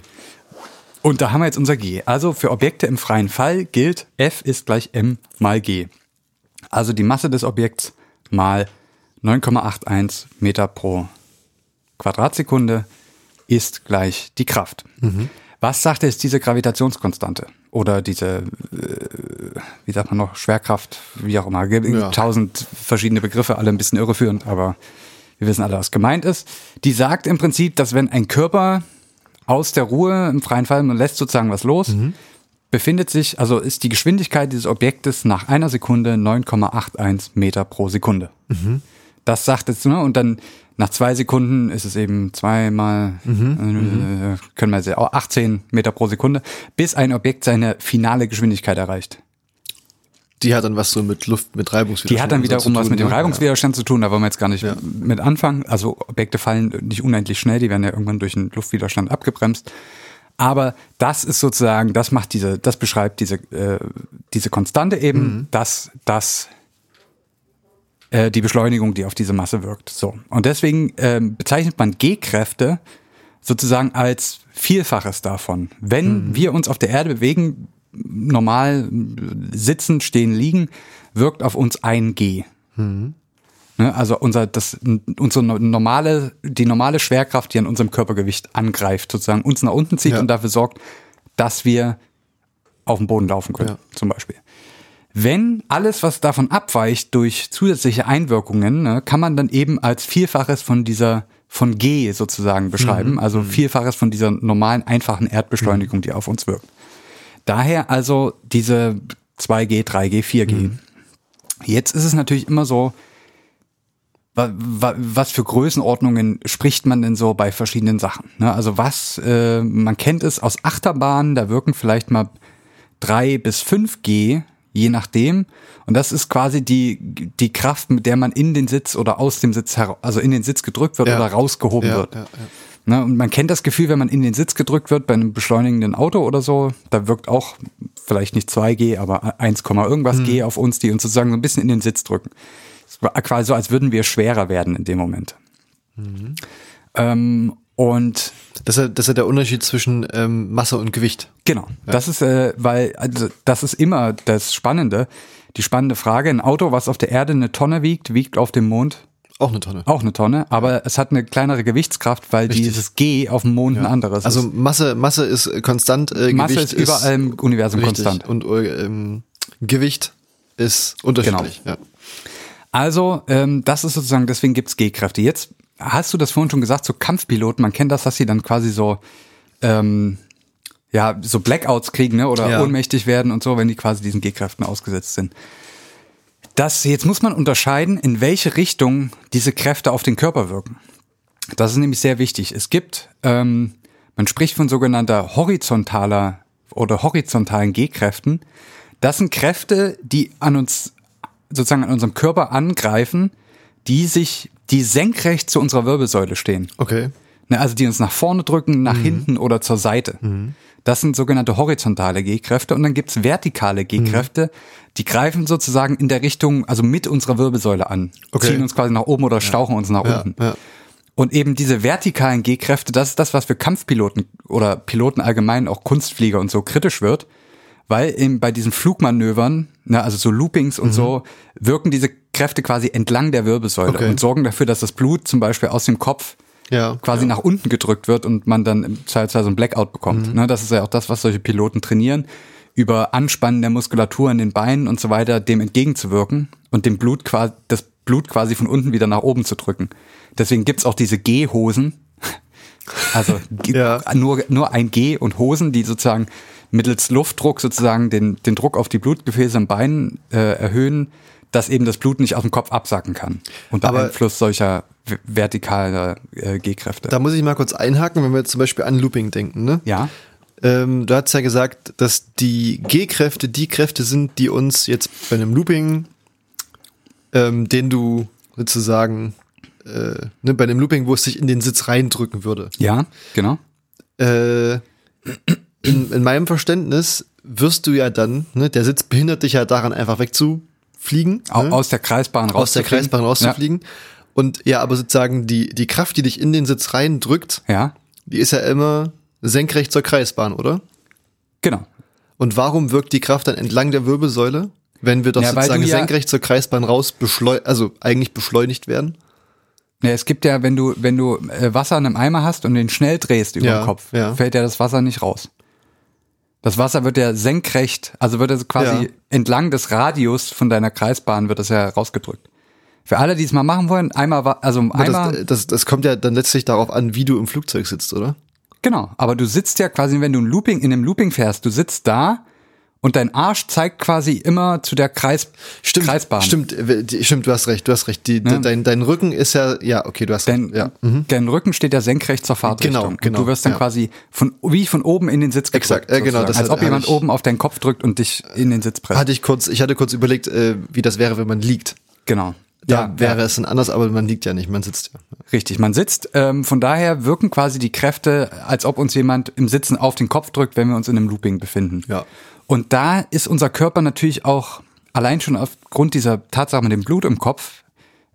A: Und da haben wir jetzt unser G. Also für Objekte im freien Fall gilt F ist gleich M mal G. Also die Masse des Objekts mal 9,81 Meter pro Quadratsekunde ist gleich die Kraft. Was sagt jetzt diese Gravitationskonstante? Oder diese, äh, wie sagt man noch, Schwerkraft, wie auch immer.
B: Ja.
A: tausend verschiedene Begriffe, alle ein bisschen irreführend, aber wir wissen alle, was gemeint ist. Die sagt im Prinzip, dass wenn ein Körper aus der Ruhe im freien Fall, man lässt sozusagen was los, befindet sich, also ist die Geschwindigkeit dieses Objektes nach einer Sekunde 9,81 Meter pro Sekunde. Das sagt jetzt, ne, und dann nach zwei Sekunden ist es eben zweimal, äh, können wir sehen, 18 Meter pro Sekunde, bis ein Objekt seine finale Geschwindigkeit erreicht.
B: Die hat dann was so mit Luft, mit Reibungswiderstand.
A: Die hat dann wiederum was
B: tun,
A: mit dem? Reibungswiderstand zu tun, da wollen wir jetzt gar nicht
B: Ja.
A: mit anfangen. Also Objekte fallen nicht unendlich schnell, die werden ja irgendwann durch den Luftwiderstand abgebremst. Aber das ist sozusagen, das macht diese, das beschreibt diese, äh, diese Konstante eben,
B: Mhm.
A: dass das äh, die Beschleunigung, die auf diese Masse wirkt. So. Und deswegen ähm, bezeichnet man G-Kräfte sozusagen als Vielfaches davon. Wenn
B: Mhm.
A: wir uns auf der Erde bewegen, normal sitzen, stehen, liegen, wirkt auf uns ein G.
B: Mhm.
A: Also unser, das, unsere no- normale, die normale Schwerkraft, die an unserem Körpergewicht angreift, sozusagen uns nach unten zieht
B: Ja.
A: und dafür sorgt, dass wir auf dem Boden laufen können,
B: Ja.
A: zum Beispiel. Wenn alles, was davon abweicht durch zusätzliche Einwirkungen, ne, kann man dann eben als Vielfaches von dieser von G sozusagen beschreiben, also Vielfaches von dieser normalen, einfachen Erdbeschleunigung, die auf uns wirkt. Daher also diese 2G, 3G, 4G. Jetzt ist es natürlich immer so, wa- wa- was für Größenordnungen spricht man denn so bei verschiedenen Sachen? Ne? Also was, äh, man kennt es aus Achterbahnen, da wirken vielleicht mal 3 bis 5G, je nachdem. Und das ist quasi die, die Kraft, mit der man in den Sitz oder aus dem Sitz, also in den Sitz gedrückt wird
B: Ja.
A: oder rausgehoben
B: Ja,
A: wird.
B: ja.
A: Ne, und man kennt das Gefühl, wenn man in den Sitz gedrückt wird bei einem beschleunigenden Auto oder so, da wirkt auch vielleicht nicht 2G, aber 1, irgendwas
B: Hm.
A: G auf uns, die uns sozusagen so ein bisschen in den Sitz drücken. Es war quasi so, als würden wir schwerer werden in dem Moment.
B: Mhm.
A: Ähm, und
B: Das ist, ja- das ist ja der Unterschied zwischen ähm, Masse und Gewicht.
A: Genau, das ist, äh, weil, also das ist immer das Spannende, die spannende Frage. Ein Auto, was auf der Erde eine Tonne wiegt, wiegt auf dem Mond
B: Auch eine Tonne.
A: auch eine Tonne, aber es hat eine kleinere Gewichtskraft, weil
B: Richtig.
A: dieses G auf dem Mond ein anderes
B: Also
A: ist.
B: Masse, Masse ist konstant, äh,
A: Masse
B: Gewicht
A: ist überall im Universum
B: richtig.
A: konstant.
B: Und äh, ähm, Gewicht ist unterschiedlich. Ja.
A: Also, ähm, das ist sozusagen, deswegen gibt's G-Kräfte. Jetzt hast du das vorhin schon gesagt, so Kampfpiloten, man kennt das, dass sie dann quasi so, ähm, ja, so Blackouts kriegen, ne, oder
B: Ja.
A: ohnmächtig werden und so, wenn die quasi diesen G-Kräften ausgesetzt sind. Das, jetzt muss man unterscheiden, in welche Richtung diese Kräfte auf den Körper wirken. Das ist nämlich sehr wichtig. Es gibt, ähm, man spricht von sogenannter horizontaler oder horizontalen G-Kräften. Das sind Kräfte, die an uns, sozusagen an unserem Körper angreifen, die sich, die senkrecht zu unserer Wirbelsäule stehen.
B: Okay.
A: Ne, also die uns nach vorne drücken, nach hinten oder zur Seite. Das sind sogenannte horizontale G-Kräfte. Und dann gibt's vertikale G-Kräfte, die greifen sozusagen in der Richtung, also mit unserer Wirbelsäule an.
B: Okay.
A: Ziehen uns quasi nach oben oder stauchen uns nach
B: Ja,
A: unten.
B: ja.
A: Und eben diese vertikalen G-Kräfte, das ist das, was für Kampfpiloten oder Piloten allgemein, auch Kunstflieger und so kritisch wird, weil eben bei diesen Flugmanövern, ne, also so Loopings und so, wirken diese Kräfte quasi entlang der Wirbelsäule
B: Okay.
A: und sorgen dafür, dass das Blut zum Beispiel aus dem Kopf
B: Ja,
A: quasi nach unten gedrückt wird und man dann so ein Blackout bekommt. Ne, das ist ja auch das, was solche Piloten trainieren, über Anspannen der Muskulatur in den Beinen und so weiter dem entgegenzuwirken und dem Blut quasi, das Blut quasi von unten wieder nach oben zu drücken. Deswegen gibt's auch diese G-Hosen. Also
B: Ja.
A: nur, nur ein G und Hosen, die sozusagen mittels Luftdruck sozusagen den, den Druck auf die Blutgefäße im Bein äh, erhöhen, dass eben das Blut nicht aus dem Kopf absacken kann. Unter
B: Aber-
A: Einfluss solcher vertikaler äh, G-Kräfte.
B: Da muss ich mal kurz einhaken, wenn wir jetzt zum Beispiel an Looping denken. Ne?
A: Ja,
B: Ähm, du hast ja gesagt, dass die G-Kräfte die Kräfte sind, die uns jetzt bei einem Looping, ähm, den du sozusagen, äh, ne, bei einem Looping, wo es sich in den Sitz reindrücken würde.
A: ja, genau.
B: Äh, in, in meinem Verständnis wirst du ja dann, ne, der Sitz behindert dich ja daran, einfach wegzufliegen.
A: Au-
B: ne?
A: Aus der Kreisbahn
B: aus der
A: rauszufliegen.
B: Kreisbahn rauszufliegen. Und ja, aber sozusagen die, die Kraft, die dich in den Sitz reindrückt,
A: Ja, ja,
B: die ist ja immer senkrecht zur Kreisbahn, oder?
A: genau.
B: Und warum wirkt die Kraft dann entlang der Wirbelsäule, wenn wir doch
A: Ja,
B: sozusagen
A: ja-
B: senkrecht zur Kreisbahn raus beschleu also eigentlich beschleunigt werden?
A: Ja, es gibt ja, wenn du, wenn du äh, Wasser in einem Eimer hast und den schnell drehst über
B: Ja,
A: den Kopf,
B: ja.
A: fällt ja das Wasser nicht raus. Das Wasser wird ja senkrecht, also wird also quasi
B: Ja.
A: entlang des Radius von deiner Kreisbahn wird das ja rausgedrückt. Für alle, die es mal machen wollen, wa- also Eimer,
B: das, das, das kommt ja dann letztlich darauf an, wie du im Flugzeug sitzt, oder?
A: genau. Aber du sitzt ja quasi, wenn du ein Looping, in einem Looping fährst, du sitzt da und dein Arsch zeigt quasi immer zu der Kreis,
B: Stimmt,
A: Kreisbahn.
B: stimmt, äh, stimmt, du hast recht, du hast recht. Die,
A: Ne?
B: dein, dein Rücken ist ja, ja, okay, du hast
A: Dein,
B: recht. Ja. Mhm.
A: dein Rücken steht ja senkrecht zur Fahrtrichtung.
B: Genau,
A: Und
B: genau,
A: du wirst dann
B: ja.
A: quasi von, wie von oben in den Sitz gedrückt.
B: Exakt, äh, genau,
A: Als
B: hat-
A: ob jemand
B: ich-
A: oben auf deinen Kopf drückt und dich in den Sitz presst.
B: Hatte ich kurz, ich hatte kurz überlegt, äh, wie das wäre, wenn man liegt.
A: Genau.
B: Da wäre es dann anders, aber man liegt ja nicht, man sitzt ja.
A: Richtig, man sitzt. Ähm, von daher wirken quasi die Kräfte, als ob uns jemand im Sitzen auf den Kopf drückt, wenn wir uns in einem Looping befinden.
B: Ja.
A: Und da ist unser Körper natürlich auch allein schon aufgrund dieser Tatsache mit dem Blut im Kopf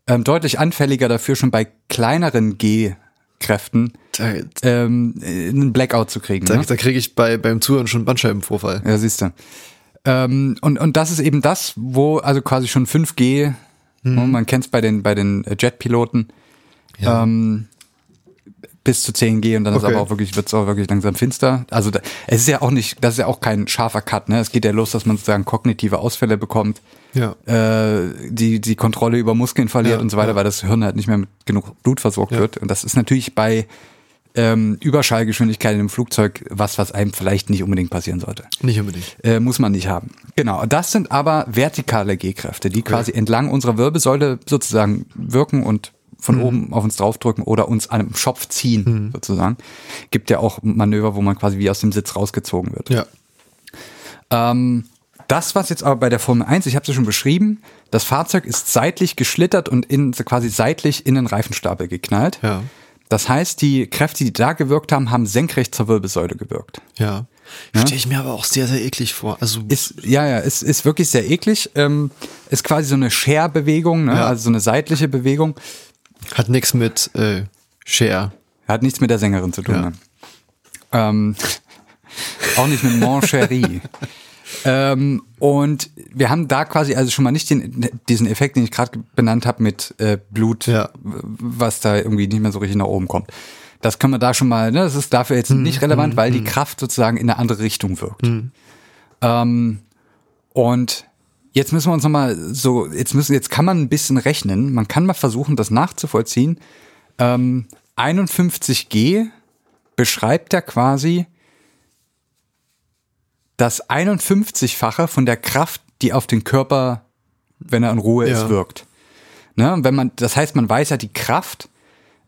A: ähm, deutlich anfälliger dafür, schon bei kleineren G-Kräften
B: Da,
A: ähm, einen Blackout zu kriegen.
B: da,
A: ne?
B: da kriege ich bei, beim Zuhören schon einen Bandscheibenvorfall.
A: Ja, siehst du. Ähm, und, und das ist eben das, wo also quasi schon 5G,
B: Mhm.
A: ne, man kennt es bei den, bei den Jetpiloten,
B: Ja.
A: ähm, bis zu 10 G und dann ist
B: Okay.
A: aber auch wirklich, wird's auch wirklich langsam finster. Also da, es ist ja auch nicht, das ist ja auch kein scharfer Cut, ne? Es geht ja los, dass man sozusagen kognitive Ausfälle bekommt,
B: Ja.
A: äh, die, die Kontrolle über Muskeln verliert
B: Ja,
A: und so weiter,
B: ja.
A: weil das Hirn halt nicht mehr mit genug Blut versorgt wird. Und das ist natürlich bei ähm, Überschallgeschwindigkeit in einem Flugzeug was, was einem vielleicht nicht unbedingt passieren sollte.
B: Nicht unbedingt.
A: Äh, muss man nicht haben. Genau. Das sind aber vertikale G-Kräfte, die quasi entlang unserer Wirbelsäule sozusagen wirken und von
B: Mhm.
A: oben auf uns draufdrücken oder uns an einem Schopf ziehen, sozusagen. Gibt ja auch Manöver, wo man quasi wie aus dem Sitz rausgezogen wird.
B: Ja.
A: Ähm, das, was jetzt aber bei der Formel 1, ich habe es ja schon beschrieben, das Fahrzeug ist seitlich geschlittert und in, quasi seitlich in den Reifenstapel geknallt.
B: Ja.
A: Das heißt, die Kräfte, die da gewirkt haben, haben senkrecht zur Wirbelsäule gewirkt.
B: Ja. Stelle ich mir aber auch sehr, sehr eklig vor. Also,
A: Ist, ja, ja, ist, ist wirklich sehr eklig. Ähm, ist quasi so eine Share-Bewegung, ne?
B: Ja.
A: also so eine seitliche Bewegung.
B: hat nichts mit äh, Share.
A: Hat nichts mit der Sängerin zu tun.
B: Ja.
A: Ne? Ähm, auch nicht mit Mon Chéri. Ähm, und wir haben da quasi also schon mal nicht den, diesen Effekt, den ich gerade benannt habe mit äh, Blut,
B: Ja.
A: was da irgendwie nicht mehr so richtig nach oben kommt. Das können wir da schon mal, ne, das ist dafür jetzt nicht relevant, weil die Kraft sozusagen in eine andere Richtung wirkt. Ähm, und jetzt müssen wir uns nochmal so, jetzt müssen, jetzt kann man ein bisschen rechnen. Man kann mal versuchen, das nachzuvollziehen. Ähm, 51G beschreibt ja quasi das 51-fache von der Kraft, die auf den Körper, wenn er in Ruhe
B: Ja.
A: ist, wirkt. Ne? Wenn man, das heißt, man weiß ja die Kraft,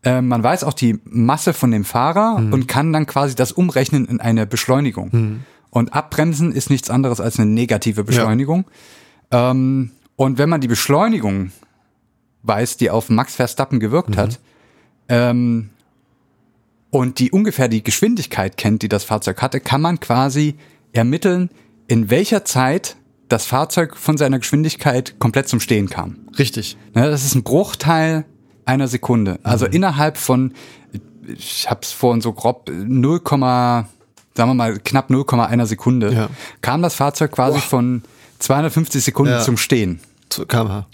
A: äh, man weiß auch die Masse von dem Fahrer und kann dann quasi das umrechnen in eine Beschleunigung. Und abbremsen ist nichts anderes als eine negative Beschleunigung. Ähm, und wenn man die Beschleunigung weiß, die auf Max Verstappen gewirkt hat, ähm, und die ungefähr die Geschwindigkeit kennt, die das Fahrzeug hatte, kann man quasi ermitteln, in welcher Zeit das Fahrzeug von seiner Geschwindigkeit komplett zum Stehen kam.
B: Richtig.
A: Ne, das ist ein Bruchteil einer Sekunde. Also
B: Mhm.
A: innerhalb von, ich habe es vorhin so grob 0, sagen wir mal knapp 0,1 Sekunde,
B: Ja.
A: kam das Fahrzeug quasi von 250 Sekunden
B: Ja.
A: zum Stehen.
B: Zu kmh.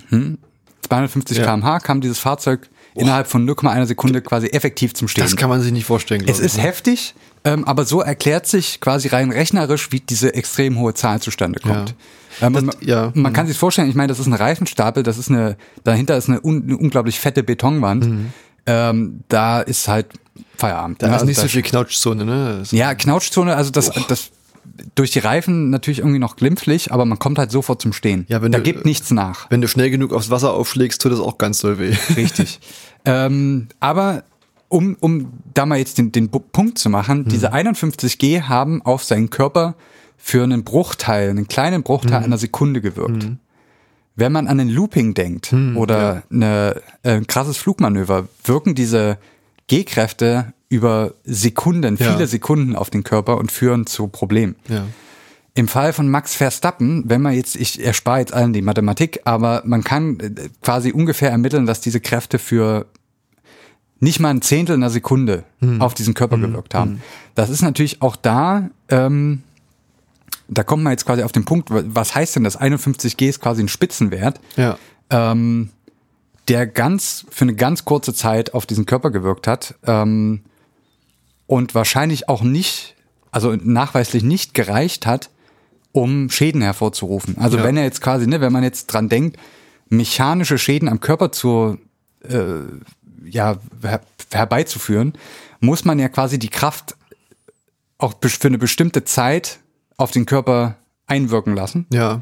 A: 250
B: Ja.
A: km/h kam dieses Fahrzeug innerhalb von 0,1 Sekunde quasi effektiv zum Stehen.
B: Das kann man sich nicht vorstellen,
A: Es ist heftig, ähm, aber so erklärt sich quasi rein rechnerisch, wie diese extrem hohe Zahl zustande kommt. Ähm,
B: Das-
A: man,
B: ja.
A: man kann sich vorstellen, ich meine, das ist ein Reifenstapel, das ist eine, dahinter ist eine, un, eine unglaublich fette Betonwand. Ähm, da ist halt Feierabend.
B: Da
A: ne?
B: ist
A: Also
B: nicht
A: da-
B: so viel Knautschzone, ne? Das-
A: Ja, Knautschzone, also das, das durch die Reifen natürlich irgendwie noch glimpflich, aber man kommt halt sofort zum Stehen.
B: Ja, wenn
A: da
B: du-
A: gibt nichts nach.
B: Wenn du schnell genug aufs Wasser aufschlägst, tut das auch ganz doll weh.
A: Richtig. ähm, aber um, um da mal jetzt den, den Punkt zu machen, diese 51G haben auf seinen Körper für einen Bruchteil, einen kleinen Bruchteil einer Sekunde gewirkt. Wenn man an ein Looping denkt oder eine, äh, ein krasses Flugmanöver, wirken diese G-Kräfte über Sekunden,
B: Ja.
A: viele Sekunden auf den Körper und führen zu Problemen.
B: Ja.
A: Im Fall von Max Verstappen, wenn man jetzt, ich erspare jetzt allen die Mathematik, aber man kann äh, quasi ungefähr ermitteln, dass diese Kräfte für nicht mal ein Zehntel einer Sekunde auf diesen Körper gewirkt haben. Das ist natürlich auch da, ähm, da kommt man jetzt quasi auf den Punkt, wa- was heißt denn das? 51G ist quasi ein Spitzenwert,
B: Ja.
A: ähm, der ganz für eine ganz kurze Zeit auf diesen Körper gewirkt hat ähm, und wahrscheinlich auch nicht, also nachweislich nicht gereicht hat, um Schäden hervorzurufen. Also
B: Ja.
A: wenn er jetzt quasi, ne, wenn man jetzt dran denkt, mechanische Schäden am Körper zu äh, ja, her herbeizuführen, muss man ja quasi die Kraft auch für eine bestimmte Zeit auf den Körper einwirken lassen
B: Ja.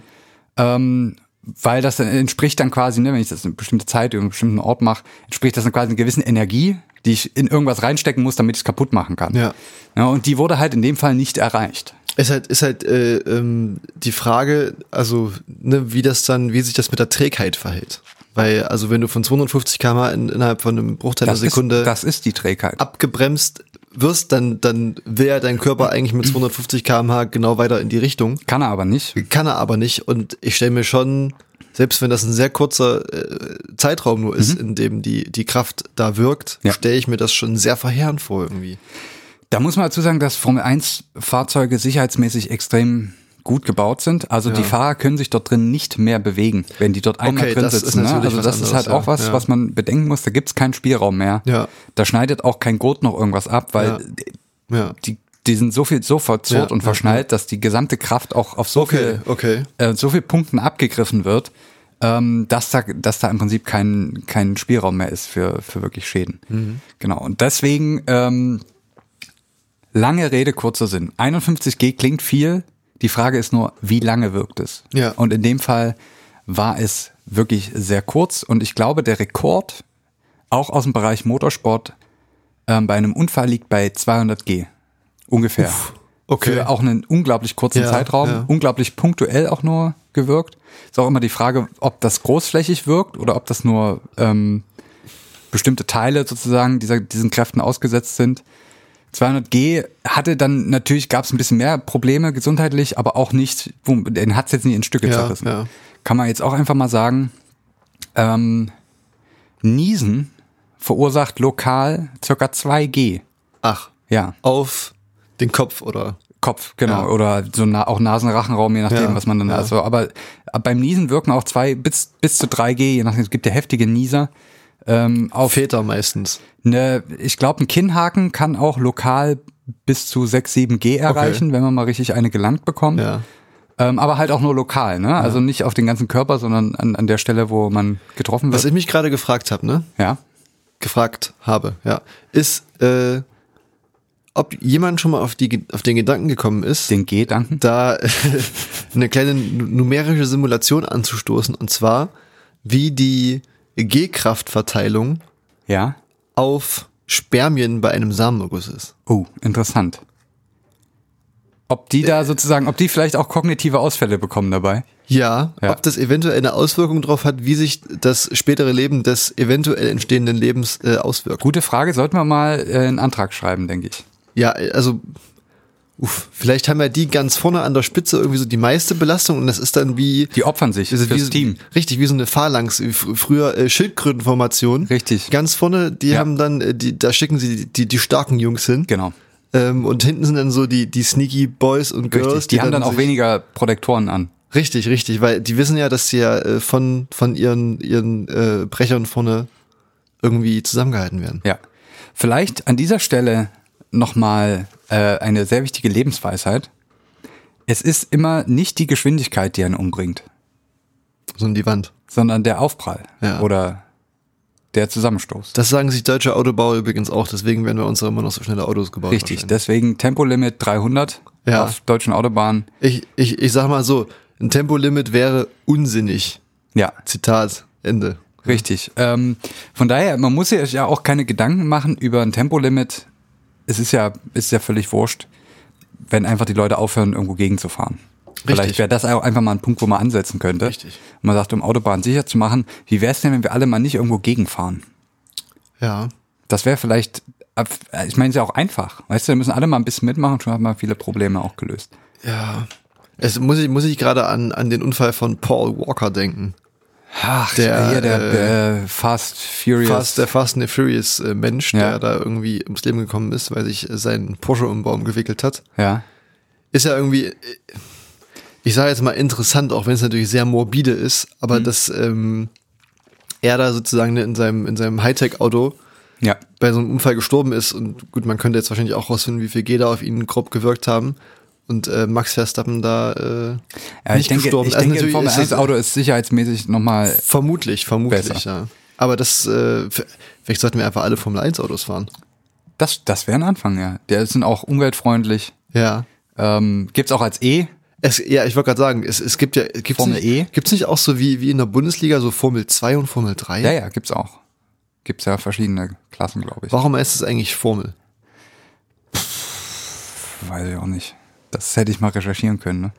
A: ähm, weil das entspricht dann quasi, ne, wenn ich das eine bestimmte Zeit über einen bestimmten Ort mache, entspricht das dann quasi einer gewissen Energie, die ich in irgendwas reinstecken muss, damit ich es kaputt machen kann.
B: Ja.
A: ja. Und die wurde halt in dem Fall nicht erreicht.
B: Ist halt, ist halt äh, ähm, die Frage, also ne, wie das dann, wie sich das mit der Trägheit verhält. Weil, also wenn du von 250 km in, innerhalb von einem Bruchteil einer Sekunde
A: ist, das ist die Trägheit.
B: abgebremst wirst, dann, dann will ja dein Körper eigentlich mit 250 km/h genau weiter in die Richtung.
A: Kann er aber nicht.
B: Kann er aber nicht. Und ich stelle mir schon, selbst wenn das ein sehr kurzer äh, Zeitraum nur ist, in dem die, die Kraft da wirkt,
A: Ja.
B: stelle ich mir das schon sehr verheerend vor irgendwie.
A: Da muss man dazu sagen, dass Formel 1 Fahrzeuge sicherheitsmäßig extrem gut gebaut sind. Also die
B: Ja.
A: Fahrer können sich dort drin nicht mehr bewegen, wenn die dort einmal
B: Okay,
A: drin sitzen. Ne? Also das ist halt
B: anderes,
A: auch was,
B: ja.
A: was man bedenken muss. Da gibt's keinen Spielraum mehr.
B: Ja.
A: Da schneidet auch kein Gurt noch irgendwas ab, weil
B: Ja.
A: Die, die sind so viel so verzurrt und verschnallt, dass die gesamte Kraft auch auf so
B: Okay,
A: viel
B: okay.
A: äh, so viel Punkten abgegriffen wird, ähm, dass da dass da im Prinzip kein kein Spielraum mehr ist für für wirklich Schäden.
B: Mhm.
A: Genau und deswegen ähm, lange Rede kurzer Sinn. 51G klingt viel. Die Frage ist nur, wie lange wirkt es?
B: Ja.
A: Und in dem Fall war es wirklich sehr kurz und ich glaube, der Rekord auch aus dem Bereich Motorsport ähm, bei einem Unfall liegt bei 200G ungefähr.
B: okay.
A: Für auch einen unglaublich kurzen
B: Ja,
A: Zeitraum,
B: ja.
A: unglaublich punktuell auch nur gewirkt. Ist auch immer die Frage, ob das großflächig wirkt oder ob das nur ähm, bestimmte Teile sozusagen dieser, diesen Kräften ausgesetzt sind. 200G hatte dann natürlich gab es ein bisschen mehr Probleme gesundheitlich, aber auch nicht, den hat es jetzt nicht in Stücke
B: Ja,
A: zerrissen.
B: ja.
A: Kann man jetzt auch einfach mal sagen, ähm, Niesen verursacht lokal circa 2G.
B: Ach,
A: Ja.
B: auf den Kopf oder?
A: Kopf, genau.
B: Ja.
A: Oder so na, auch Nasenrachenraum, je nachdem,
B: Ja,
A: was man dann,
B: ja.
A: also, aber beim Niesen wirken auch zwei bis, bis zu 3G, je nachdem, es gibt ja heftige Nieser. Ähm, auf
B: Väter meistens.
A: eine, ich glaube, ein Kinnhaken kann auch lokal bis zu 6, 7G erreichen, wenn man mal richtig eine gelangt bekommt.
B: Ja.
A: Ähm, aber halt auch nur lokal, ne? Also nicht auf den ganzen Körper, sondern an, an der Stelle, wo man getroffen
B: Was
A: wird.
B: ich mich gerade gefragt habe, ne?
A: Ja.
B: Gefragt habe, ja, ist, äh, ob jemand schon mal auf, die, auf den Gedanken gekommen ist,
A: Den G-Danken.
B: da eine kleine numerische Simulation anzustoßen, und zwar, wie die G-Kraftverteilung
A: Ja.
B: auf Spermien bei einem Samenerguss ist.
A: Oh, interessant. Ob die da sozusagen, ob die vielleicht auch kognitive Ausfälle bekommen dabei?
B: Ja,
A: Ja.
B: ob das eventuell eine Auswirkung darauf hat, wie sich das spätere Leben des eventuell entstehenden Lebens äh, auswirkt.
A: Gute Frage, sollten wir mal äh, einen Antrag schreiben, denke ich.
B: Ja, also, uff, vielleicht haben ja die ganz vorne an der Spitze irgendwie so die meiste Belastung und das ist dann wie,
A: Die opfern sich
B: also
A: fürs
B: wie,
A: Team.
B: Richtig, wie so eine Phalanx, früher äh, Schildkrötenformation.
A: Richtig.
B: Ganz vorne, die
A: Ja.
B: haben dann, äh, die, da schicken sie die, die, die starken Jungs hin.
A: Genau.
B: Ähm, und hinten sind dann so die, die sneaky Boys und Girls.
A: Richtig. Die, haben dann auch
B: sich-
A: weniger Protektoren an.
B: Richtig, richtig, weil die wissen ja, dass sie ja äh, von, von ihren, ihren äh, Brechern vorne irgendwie zusammengehalten werden.
A: Ja. Vielleicht an dieser Stelle nochmal äh, eine sehr wichtige Lebensweisheit. Es ist immer nicht die Geschwindigkeit, die einen umbringt,
B: So in die Wand.
A: sondern der Aufprall
B: Ja.
A: oder der Zusammenstoß.
B: Das sagen sich deutsche Autobauer übrigens auch, deswegen werden bei uns immer noch so schnelle Autos gebaut.
A: Richtig. Deswegen Tempolimit 300
B: Ja.
A: auf deutschen Autobahnen.
B: Ich, ich, ich sag mal so, ein Tempolimit wäre unsinnig.
A: Ja.
B: Zitat, Ende.
A: Richtig. Ähm, von daher, man muss sich ja auch keine Gedanken machen über ein Tempolimit. Es ist ja, ist ja völlig wurscht, wenn einfach die Leute aufhören, irgendwo gegenzufahren. Vielleicht wäre das auch einfach mal ein Punkt, wo man ansetzen könnte.
B: Richtig.
A: Und man sagt, um Autobahn sicher zu machen, wie wäre es denn, wenn wir alle mal nicht irgendwo gegenfahren?
B: Ja.
A: Das wäre vielleicht, äh, ich meine, es ist ja auch einfach. Weißt du, wir müssen alle mal ein bisschen mitmachen, schon haben wir viele Probleme auch gelöst.
B: Ja. Es muss ich, muss ich gerade an, an den Unfall von Paul Walker denken.
A: Ach,
B: Der,
A: hier der äh, Fast Furious.
B: Fast, der Fast and the Furious äh, Mensch,
A: Ja.
B: der da irgendwie ums Leben gekommen ist, weil sich sein Porsche um Baum gewickelt hat.
A: ja.
B: ist ja irgendwie, äh, ich sage jetzt mal interessant, auch wenn es natürlich sehr morbide ist, aber dass ähm, er da sozusagen in seinem, in seinem Hightech-Auto
A: Ja.
B: bei so einem Unfall gestorben ist und gut, man könnte jetzt wahrscheinlich auch rausfinden, wie viel G da auf ihn grob gewirkt haben und äh, Max Verstappen da äh,
A: Ja,
B: nicht
A: ich denke,
B: gestorben.
A: ich
B: Also
A: denke, ein
B: natürlich
A: Formel
B: ist
A: 1
B: es-
A: Auto ist sicherheitsmäßig nochmal,
B: Vermutlich, vermutlich,
A: Besser.
B: ja. Aber das, äh, vielleicht sollten wir einfach alle Formel 1 Autos fahren.
A: das, das wäre ein Anfang, ja. Der sind auch umweltfreundlich.
B: Ja.
A: Ähm, gibt's auch als E.
B: Es, ja, ich wollte gerade sagen, es, es gibt ja, gibt's
A: Formel
B: nicht,
A: E?
B: Gibt's nicht auch so wie, wie in der Bundesliga so Formel 2 und Formel 3?
A: Ja, ja, gibt's auch. Gibt's ja verschiedene Klassen, glaube ich.
B: Warum heißt es eigentlich Formel?
A: Weiß ich auch nicht. Das hätte ich mal recherchieren können, ne?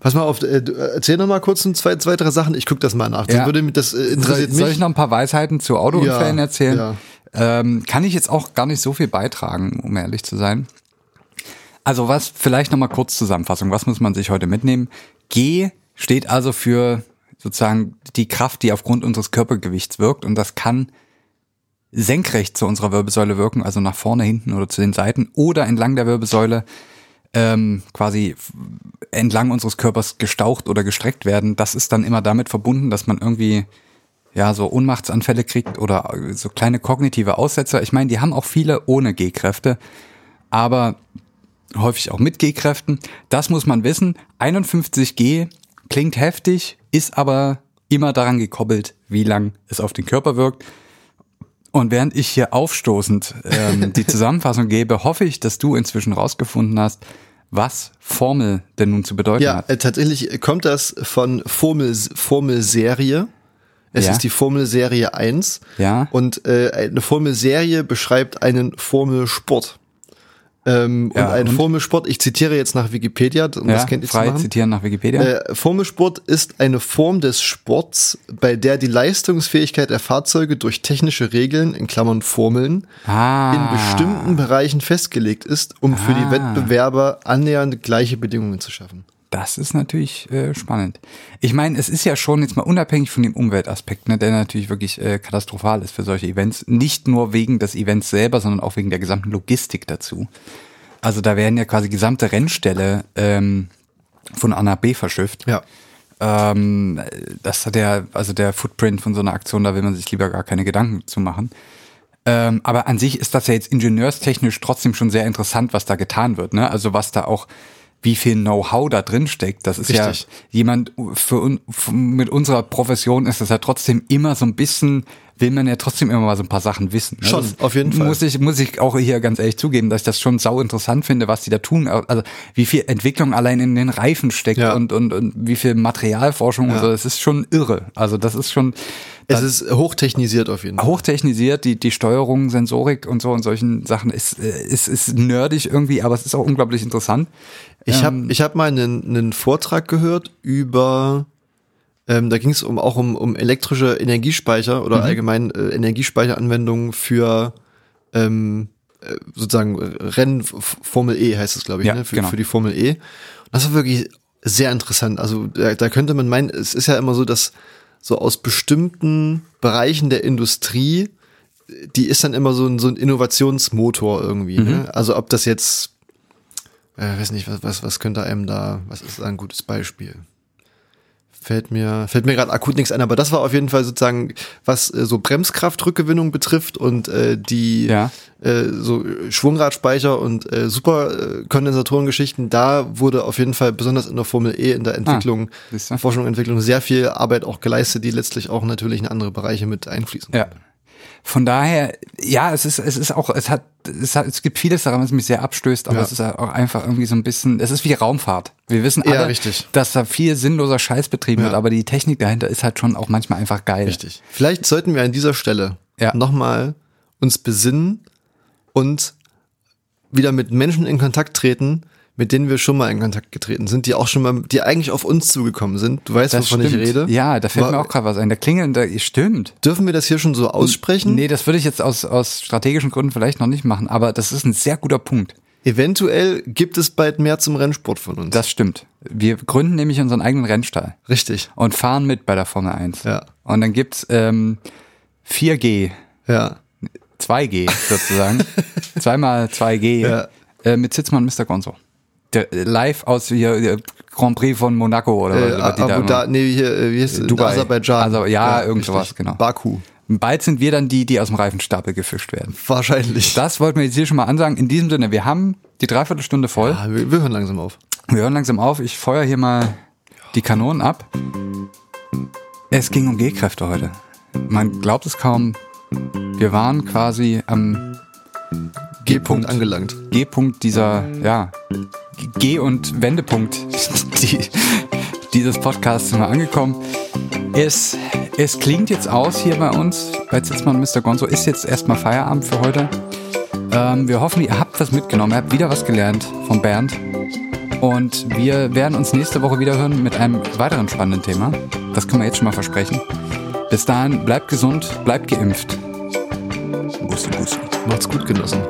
B: Pass mal auf, äh, äh, erzähl noch mal kurz ein, zwei, zwei, drei Sachen. Ich guck das mal nach. Das,
A: Ja.
B: würde, mich- das äh,
A: Soll,
B: interessiert
A: soll ich
B: mich.
A: noch ein paar Weisheiten zu Autounfällen
B: Ja,
A: erzählen?
B: ja.
A: Ähm, kann ich jetzt auch gar nicht so viel beitragen, um ehrlich zu sein. Also was, vielleicht nochmal kurz Zusammenfassung. Was muss man sich heute mitnehmen? G steht also für sozusagen die Kraft, die aufgrund unseres Körpergewichts wirkt und das kann senkrecht zu unserer Wirbelsäule wirken, also nach vorne, hinten oder zu den Seiten oder entlang der Wirbelsäule. Ähm, quasi entlang unseres Körpers gestaucht oder gestreckt werden, das ist dann immer damit verbunden, dass man irgendwie ja so Ohnmachtsanfälle kriegt oder äh, so kleine kognitive Aussetzer. Ich meine, die haben auch viele ohne G-Kräfte, aber häufig auch mit G-Kräften. Das muss man wissen. 51G klingt heftig, ist aber immer daran gekoppelt, wie lang es auf den Körper wirkt. Und während ich hier aufstoßend ähm, die Zusammenfassung gebe, hoffe ich, dass du inzwischen rausgefunden hast, was Formel denn nun zu bedeuten
B: Ja,
A: hat.
B: äh, tatsächlich kommt das von Formel, Formelserie. Es
A: Ja.
B: ist die Formelserie 1.
A: Ja.
B: Und äh, eine Formelserie beschreibt einen Formelsport. Ähm,
A: Ja,
B: und ein
A: und?
B: Formelsport, ich zitiere jetzt nach Wikipedia, um
A: Ja,
B: das kennt ihr zu
A: frei
B: machen.
A: zitieren nach Wikipedia.
B: Äh, Formelsport ist eine Form des Sports, bei der die Leistungsfähigkeit der Fahrzeuge durch technische Regeln, in Klammern Formeln,
A: ah,
B: in bestimmten Bereichen festgelegt ist, um für die
A: Ah.
B: Wettbewerber annähernd gleiche Bedingungen zu schaffen.
A: Das ist natürlich äh, spannend. Ich meine, es ist ja schon jetzt mal unabhängig von dem Umweltaspekt, ne, der natürlich wirklich äh, katastrophal ist für solche Events. Nicht nur wegen des Events selber, sondern auch wegen der gesamten Logistik dazu. Also da werden ja quasi gesamte Rennställe ähm, von A nach B verschifft.
B: Ja.
A: Ähm, das hat ja, also der Footprint von so einer Aktion, da will man sich lieber gar keine Gedanken zu machen. Ähm, aber an sich ist das ja jetzt ingenieurstechnisch trotzdem schon sehr interessant, was da getan wird. Ne? Also was da auch, wie viel Know-how da drin steckt. Das ist
B: Richtig.
A: ja jemand für, für mit unserer Profession ist das ja trotzdem immer so ein bisschen, will man ja trotzdem immer mal so ein paar Sachen wissen. Ne?
B: Schon,
A: das
B: auf jeden Fall.
A: Muss ich, muss ich auch hier ganz ehrlich zugeben, dass ich das schon sau interessant finde, was die da tun. Also wie viel Entwicklung allein in den Reifen steckt
B: Ja.
A: und, und, und wie viel Materialforschung und
B: Ja.
A: so. Das ist schon irre. Also das ist schon,
B: Es ist hochtechnisiert auf jeden Fall.
A: hochtechnisiert, die, die Steuerung, Sensorik und so und solchen Sachen ist, äh, ist, ist nerdig irgendwie, aber es ist auch unglaublich interessant.
B: Ich habe
A: Ähm,
B: ich hab mal einen, einen Vortrag gehört über, ähm, da ging es um, auch um, um elektrische Energiespeicher oder allgemein äh, Energiespeicheranwendungen für ähm, äh, sozusagen Rennen F- Formel E heißt es, glaube ich,
A: Ja,
B: ne? für,
A: genau.
B: für die Formel E. Und das war wirklich sehr interessant. Also da, da könnte man meinen, es ist ja immer so, dass so aus bestimmten Bereichen der Industrie, die ist dann immer so ein, so ein Innovationsmotor irgendwie.
A: Mhm.
B: Ne? Also ob das jetzt äh, weiß nicht, was, was, was könnte einem da, was ist da ein gutes Beispiel? Fällt mir, fällt mir gerade akut nichts ein, aber das war auf jeden Fall sozusagen, was äh, so Bremskraftrückgewinnung betrifft und äh, die
A: Ja.
B: äh, so Schwungradspeicher und äh, Superkondensatorengeschichten, da wurde auf jeden Fall besonders in der Formel E in der Entwicklung,
A: siehste.
B: Forschung und Entwicklung sehr viel Arbeit auch geleistet, die letztlich auch natürlich in andere Bereiche mit einfließen.
A: Ja. Von daher, ja, es ist, es ist auch, es hat, es hat, es gibt vieles daran, was mich sehr abstößt, aber
B: Ja.
A: es ist auch einfach irgendwie so ein bisschen, es ist wie Raumfahrt. Wir wissen
B: Ja,
A: alle,
B: richtig.
A: dass da viel sinnloser Scheiß betrieben
B: Ja.
A: wird, aber die Technik dahinter ist halt schon auch manchmal einfach geil.
B: Richtig. Vielleicht sollten wir an dieser Stelle
A: Ja.
B: nochmal uns besinnen und wieder mit Menschen in Kontakt treten, mit denen wir schon mal in Kontakt getreten sind, die auch schon mal, die eigentlich auf uns zugekommen sind. Du weißt,
A: Das
B: wovon
A: stimmt.
B: ich rede.
A: Ja, da fällt
B: War-
A: mir auch gerade was ein. Der Klingeln, der stimmt.
B: Dürfen wir das hier schon so aussprechen?
A: Nee, das würde ich jetzt aus, aus strategischen Gründen vielleicht noch nicht machen, aber das ist ein sehr guter Punkt.
B: Eventuell gibt es bald mehr zum Rennsport von uns.
A: Das stimmt. Wir gründen nämlich unseren eigenen Rennstall
B: Richtig.
A: und fahren mit bei der Formel 1.
B: Ja.
A: Und dann gibt's ähm, 4G,
B: Ja.
A: 2G sozusagen. Zweimal 2G
B: Ja.
A: äh, mit Sitzmann Mr. Gonzo. Der, äh, live aus hier, äh, Grand Prix von Monaco oder
B: Äh,
A: was die
B: Abu da, nee, hier, äh, wie heißt?
A: Dubai.
B: Aserbaidschan.
A: Also, ja, irgend sowas,
B: richtig.
A: genau.
B: Baku.
A: Bald sind wir dann die, die aus dem Reifenstapel gefischt werden.
B: Wahrscheinlich.
A: Das wollten wir jetzt hier schon mal ansagen. In diesem Sinne, wir haben die Dreiviertelstunde voll.
B: Ja, wir, wir hören langsam auf.
A: Wir hören langsam auf. Ich feuer hier mal die Kanonen ab. Es ging um G-Kräfte heute. Man glaubt es kaum. Wir waren quasi am
B: G-Punkt angelangt.
A: G-Punkt dieser, ja, G- und Wendepunkt die, dieses Podcasts sind wir angekommen. Es, es klingt jetzt aus hier bei uns, bei Zitzmann und Mr. Gonzo. Ist jetzt erstmal Feierabend für heute. Ähm, wir hoffen, ihr habt was mitgenommen. Ihr habt wieder was gelernt von Bernd. Und wir werden uns nächste Woche wieder hören mit einem weiteren spannenden Thema. Das können wir jetzt schon mal versprechen. Bis dahin, bleibt gesund, bleibt geimpft. Bussi, bussi.
B: Macht's gut, Genossen.